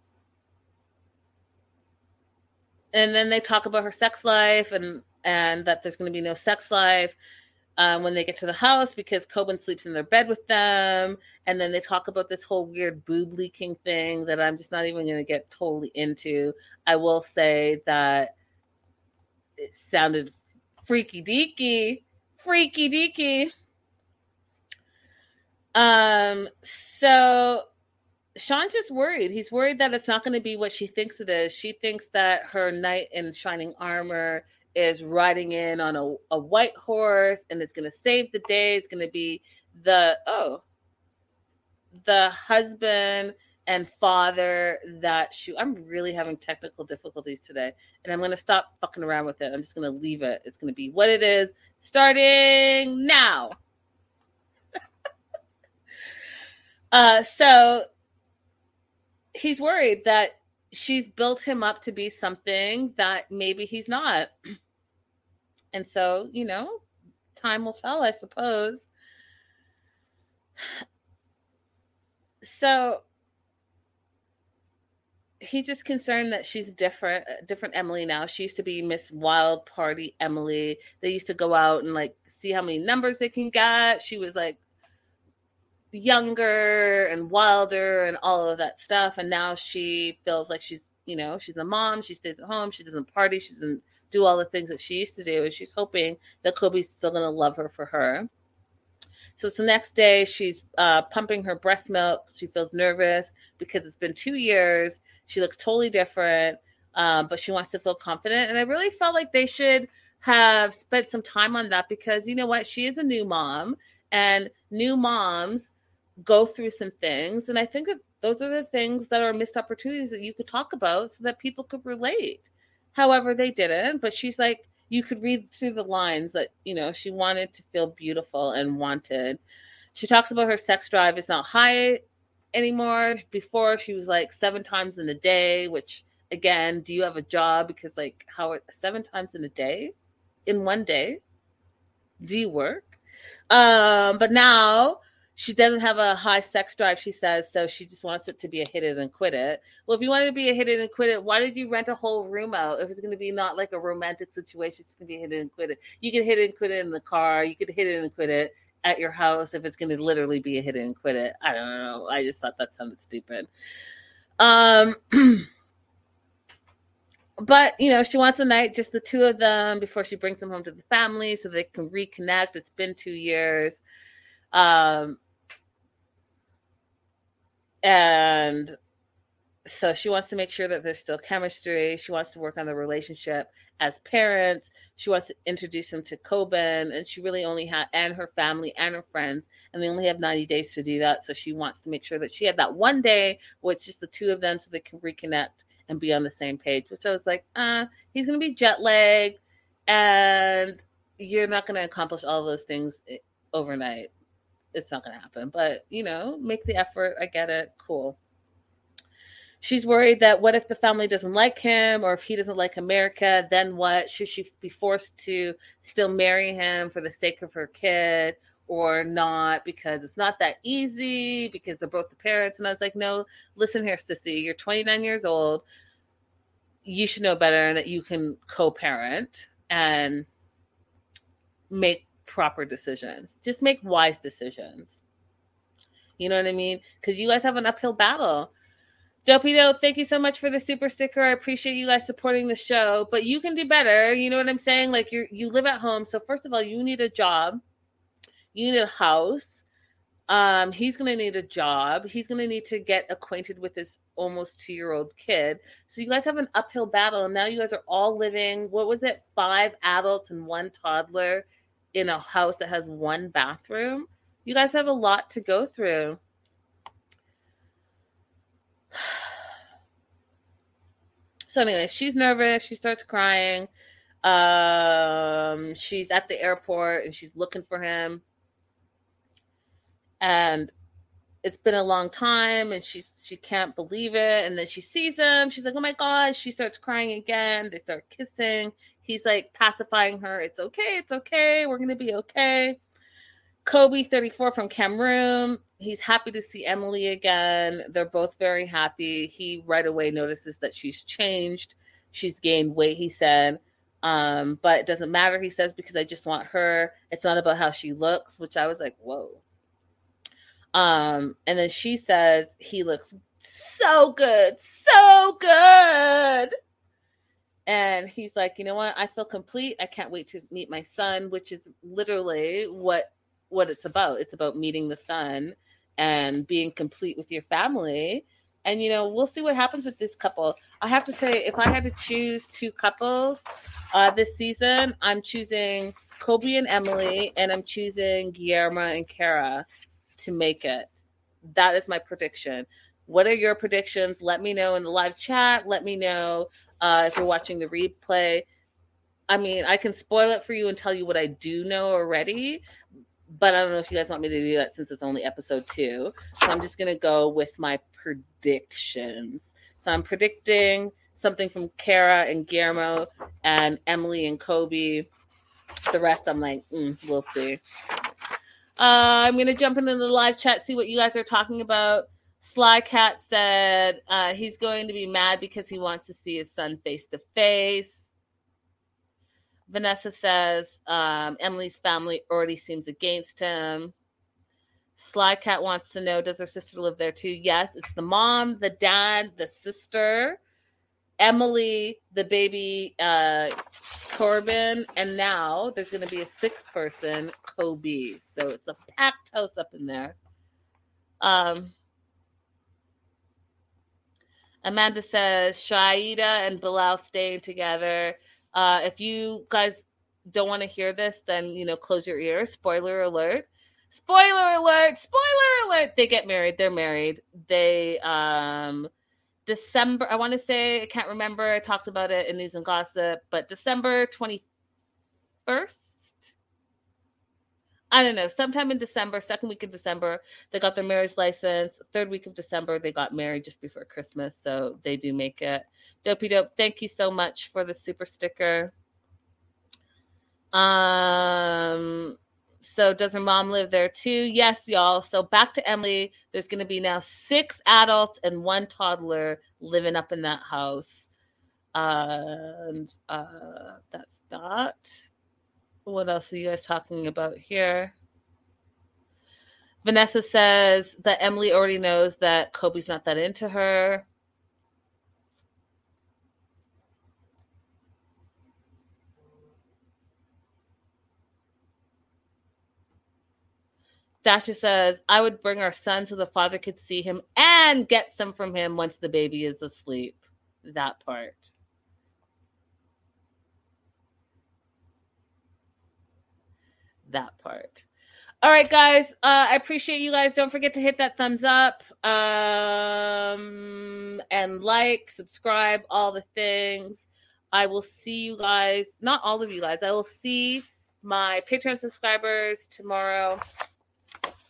and then they talk about her sex life and and that there's going to be no sex life um, when they get to the house because Koban sleeps in their bed with them. And then they talk about this whole weird boob leaking thing that I'm just not even going to get totally into. I will say that it sounded freaky deaky, freaky deaky. Um, so Sean's just worried. He's worried that it's not going to be what she thinks it is. She thinks that her knight in shining armor is riding in on a, a white horse and it's going to save the day. It's going to be the, oh, the husband and father that she, I'm really having technical difficulties today. And I'm going to stop fucking around with it. I'm just going to leave it. It's going to be what it is starting now. <laughs> uh, so he's worried that she's built him up to be something that maybe he's not. And so, you know, time will tell, I suppose. So he's just concerned that she's different, different Emily now. She used to be Miss Wild Party Emily. They used to go out and like see how many numbers they can get. She was like younger and wilder and all of that stuff. And now she feels like she's, you know, she's a mom. She stays at home. She doesn't party. She doesn't do all the things that she used to do. And she's hoping that Kobe's still going to love her for her. So it's the next day. She's uh, pumping her breast milk. She feels nervous because it's been two years. She looks totally different, um, but she wants to feel confident. And I really felt like they should have spent some time on that because you know what? She is a new mom, and new moms go through some things. And I think that those are the things that are missed opportunities that you could talk about so that people could relate. However, they didn't. But she's like, you could read through the lines that, you know, she wanted to feel beautiful and wanted. She talks about her sex drive is not high anymore. Before, she was like seven times in a day, which again, do you have a job? Because, like, how seven times in a day? In one day? Do you work? Um, but now she doesn't have a high sex drive, she says, so she just wants it to be a hit it and quit it. Well, if you wanted to be a hit it and quit it, why did you rent a whole room out? If it's going to be not like a romantic situation, it's going to be hit it and quit it. You could hit it and quit it in the car. You could hit it and quit it at your house if it's going to literally be a hit it and quit it. I don't know. I just thought that sounded stupid. Um, <clears throat> but you know, she wants a night, just the two of them, before she brings them home to the family, so they can reconnect. It's been two years. Um, and so she wants to make sure that there's still chemistry. She wants to work on the relationship as parents. She wants to introduce him to Koban, and she really only had and her family and her friends, and they only have 90 days to do that. So she wants to make sure that she had that one day where it's just the two of them, so they can reconnect and be on the same page. Which I was like, uh, he's gonna be jet lagged, and you're not gonna accomplish all those things eh, overnight it's not going to happen. But, you know, make the effort. I get it. Cool. She's worried that what if the family doesn't like him or if he doesn't like America, then what? Should she be forced to still marry him for the sake of her kid or not? Because it's not that easy because they're both the parents. And I was like, no, listen here, sissy, you're 29 years old. You should know better that you can co parent and make proper decisions. Just make wise decisions. You know what I mean? Because you guys have an uphill battle. Dopey Dope, thank you so much for the super sticker. I appreciate you guys supporting the show, but you can do better. You know what I'm saying? Like you you live at home, so first of all, you need a job. You need a house. Um, he's gonna need a job. He's gonna need to get acquainted with his almost two year old kid. So you guys have an uphill battle, and now you guys are all living. What was it? Five adults and one toddler in a house that has one bathroom. You guys have a lot to go through. <sighs> So, anyway, she's nervous. She starts crying. Um, she's at the airport and she's looking for him. And it's been a long time and she's she can't believe it. And then she sees him. She's like, Oh my god. She starts crying again. They start kissing. He's like pacifying her. It's okay. It's okay. We're going to be okay. Kobe, 34 from Cameroon. He's happy to see Emily again. They're both very happy. He right away notices that she's changed. She's gained weight, he said. Um, but it doesn't matter, he says, because I just want her. It's not about how she looks, which I was like, whoa. Um, and then she says he looks so good, so good. And he's like, you know what? I feel complete. I can't wait to meet my son, which is literally what what it's about. It's about meeting the son. and being complete with your family. And you know, we'll see what happens with this couple. I have to say, if I had to choose two couples uh, this season, I'm choosing Kobe and Emily, and I'm choosing Guillermo and Kara to make it. That is my prediction. What are your predictions? Let me know in the live chat. Let me know uh, if you're watching the replay. I mean, I can spoil it for you and tell you what I do know already, but I don't know if you guys want me to do that since it's only episode two. So I'm just gonna go with my predictions. So I'm predicting something from Kara and Guillermo and Emily and Kobe. The rest, I'm like, mm, we'll see. Uh, I'm gonna jump into the live chat, see what you guys are talking about. Sly Cat said uh, he's going to be mad because he wants to see his son face to face. Vanessa says um, Emily's family already seems against him. Sly Cat wants to know Does her sister live there too? Yes, it's the mom, the dad, the sister, Emily, the baby, uh, Koban, and now there's going to be a sixth person, Kobe. So it's a packed house up in there. Um, Amanda says Shaeeda and Bilal staying together. Uh, if you guys don't want to hear this, then you know, close your ears. Spoiler alert. Spoiler alert. Spoiler alert. They get married. They're married. They um December, I want to say, I can't remember. I talked about it in News and Gossip, but December 21st. I don't know, sometime in December, second week of December, they got their marriage license. Third week of December, they got married just before Christmas. So they do make it. Dopey dope. Thank you so much for the super sticker. Um, so does her mom live there too? Yes, y'all. So back to Emily. There's going to be now six adults and one toddler living up in that house. and uh, that's that. What else are you guys talking about here? Vanessa says that Emily already knows that Kobe's not that into her. Dasha says, I would bring our son so the father could see him and get some from him once the baby is asleep. That part. That part. All right, guys. Uh, I appreciate you guys. Don't forget to hit that thumbs up um, and like, subscribe, all the things. I will see you guys, not all of you guys, I will see my Patreon subscribers tomorrow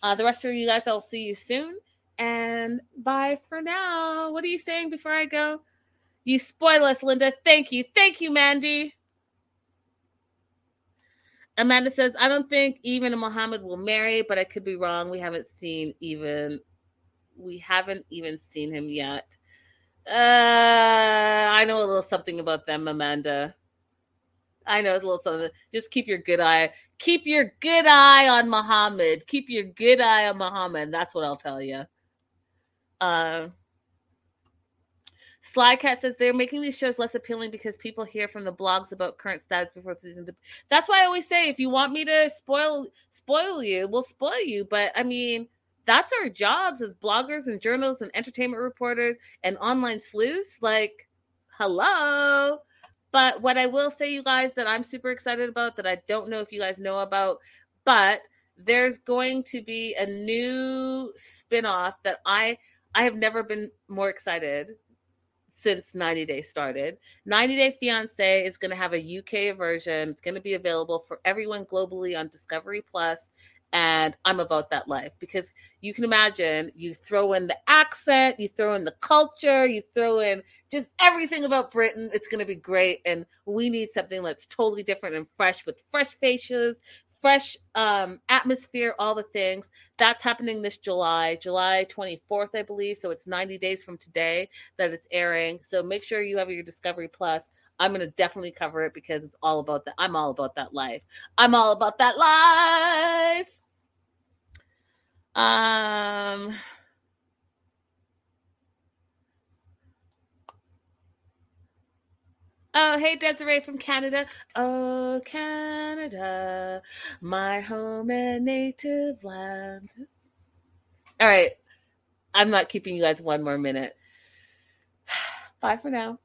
uh, the rest of you guys, I'll see you soon. And bye for now. What are you saying before I go? You spoil us, Linda. Thank you. Thank you, Mandy. Amanda says, I don't think even Muhammad will marry, but I could be wrong. We haven't seen even we haven't even seen him yet. Uh I know a little something about them, Amanda. I know a little something. Just keep your good eye keep your good eye on Muhammad. Keep your good eye on Muhammad. That's what I'll tell you. Uh, Slycat says they're making these shows less appealing because people hear from the blogs about current status before the season. That's why I always say if you want me to spoil spoil you, we'll spoil you. But I mean, that's our jobs as bloggers and journalists and entertainment reporters and online sleuths. Like, hello. But what I will say, you guys, that I'm super excited about that I don't know if you guys know about, but there's going to be a new spin-off that I I have never been more excited since 90 Day started. 90 Day Fiance is going to have a UK version. It's going to be available for everyone globally on Discovery Plus and I'm about that life because you can imagine you throw in the accent, you throw in the culture, you throw in just everything about Britain. It's going to be great. And we need something that's totally different and fresh with fresh faces, fresh um, atmosphere, all the things. That's happening this July, July 24th, I believe. So it's 90 days from today that it's airing. So make sure you have your Discovery Plus. I'm going to definitely cover it because it's all about that. I'm all about that life. I'm all about that life. Um, Oh, hey, Desiree from Canada. Oh, Canada, my home and native land. All right. I'm not keeping you guys one more minute. <sighs> Bye for now.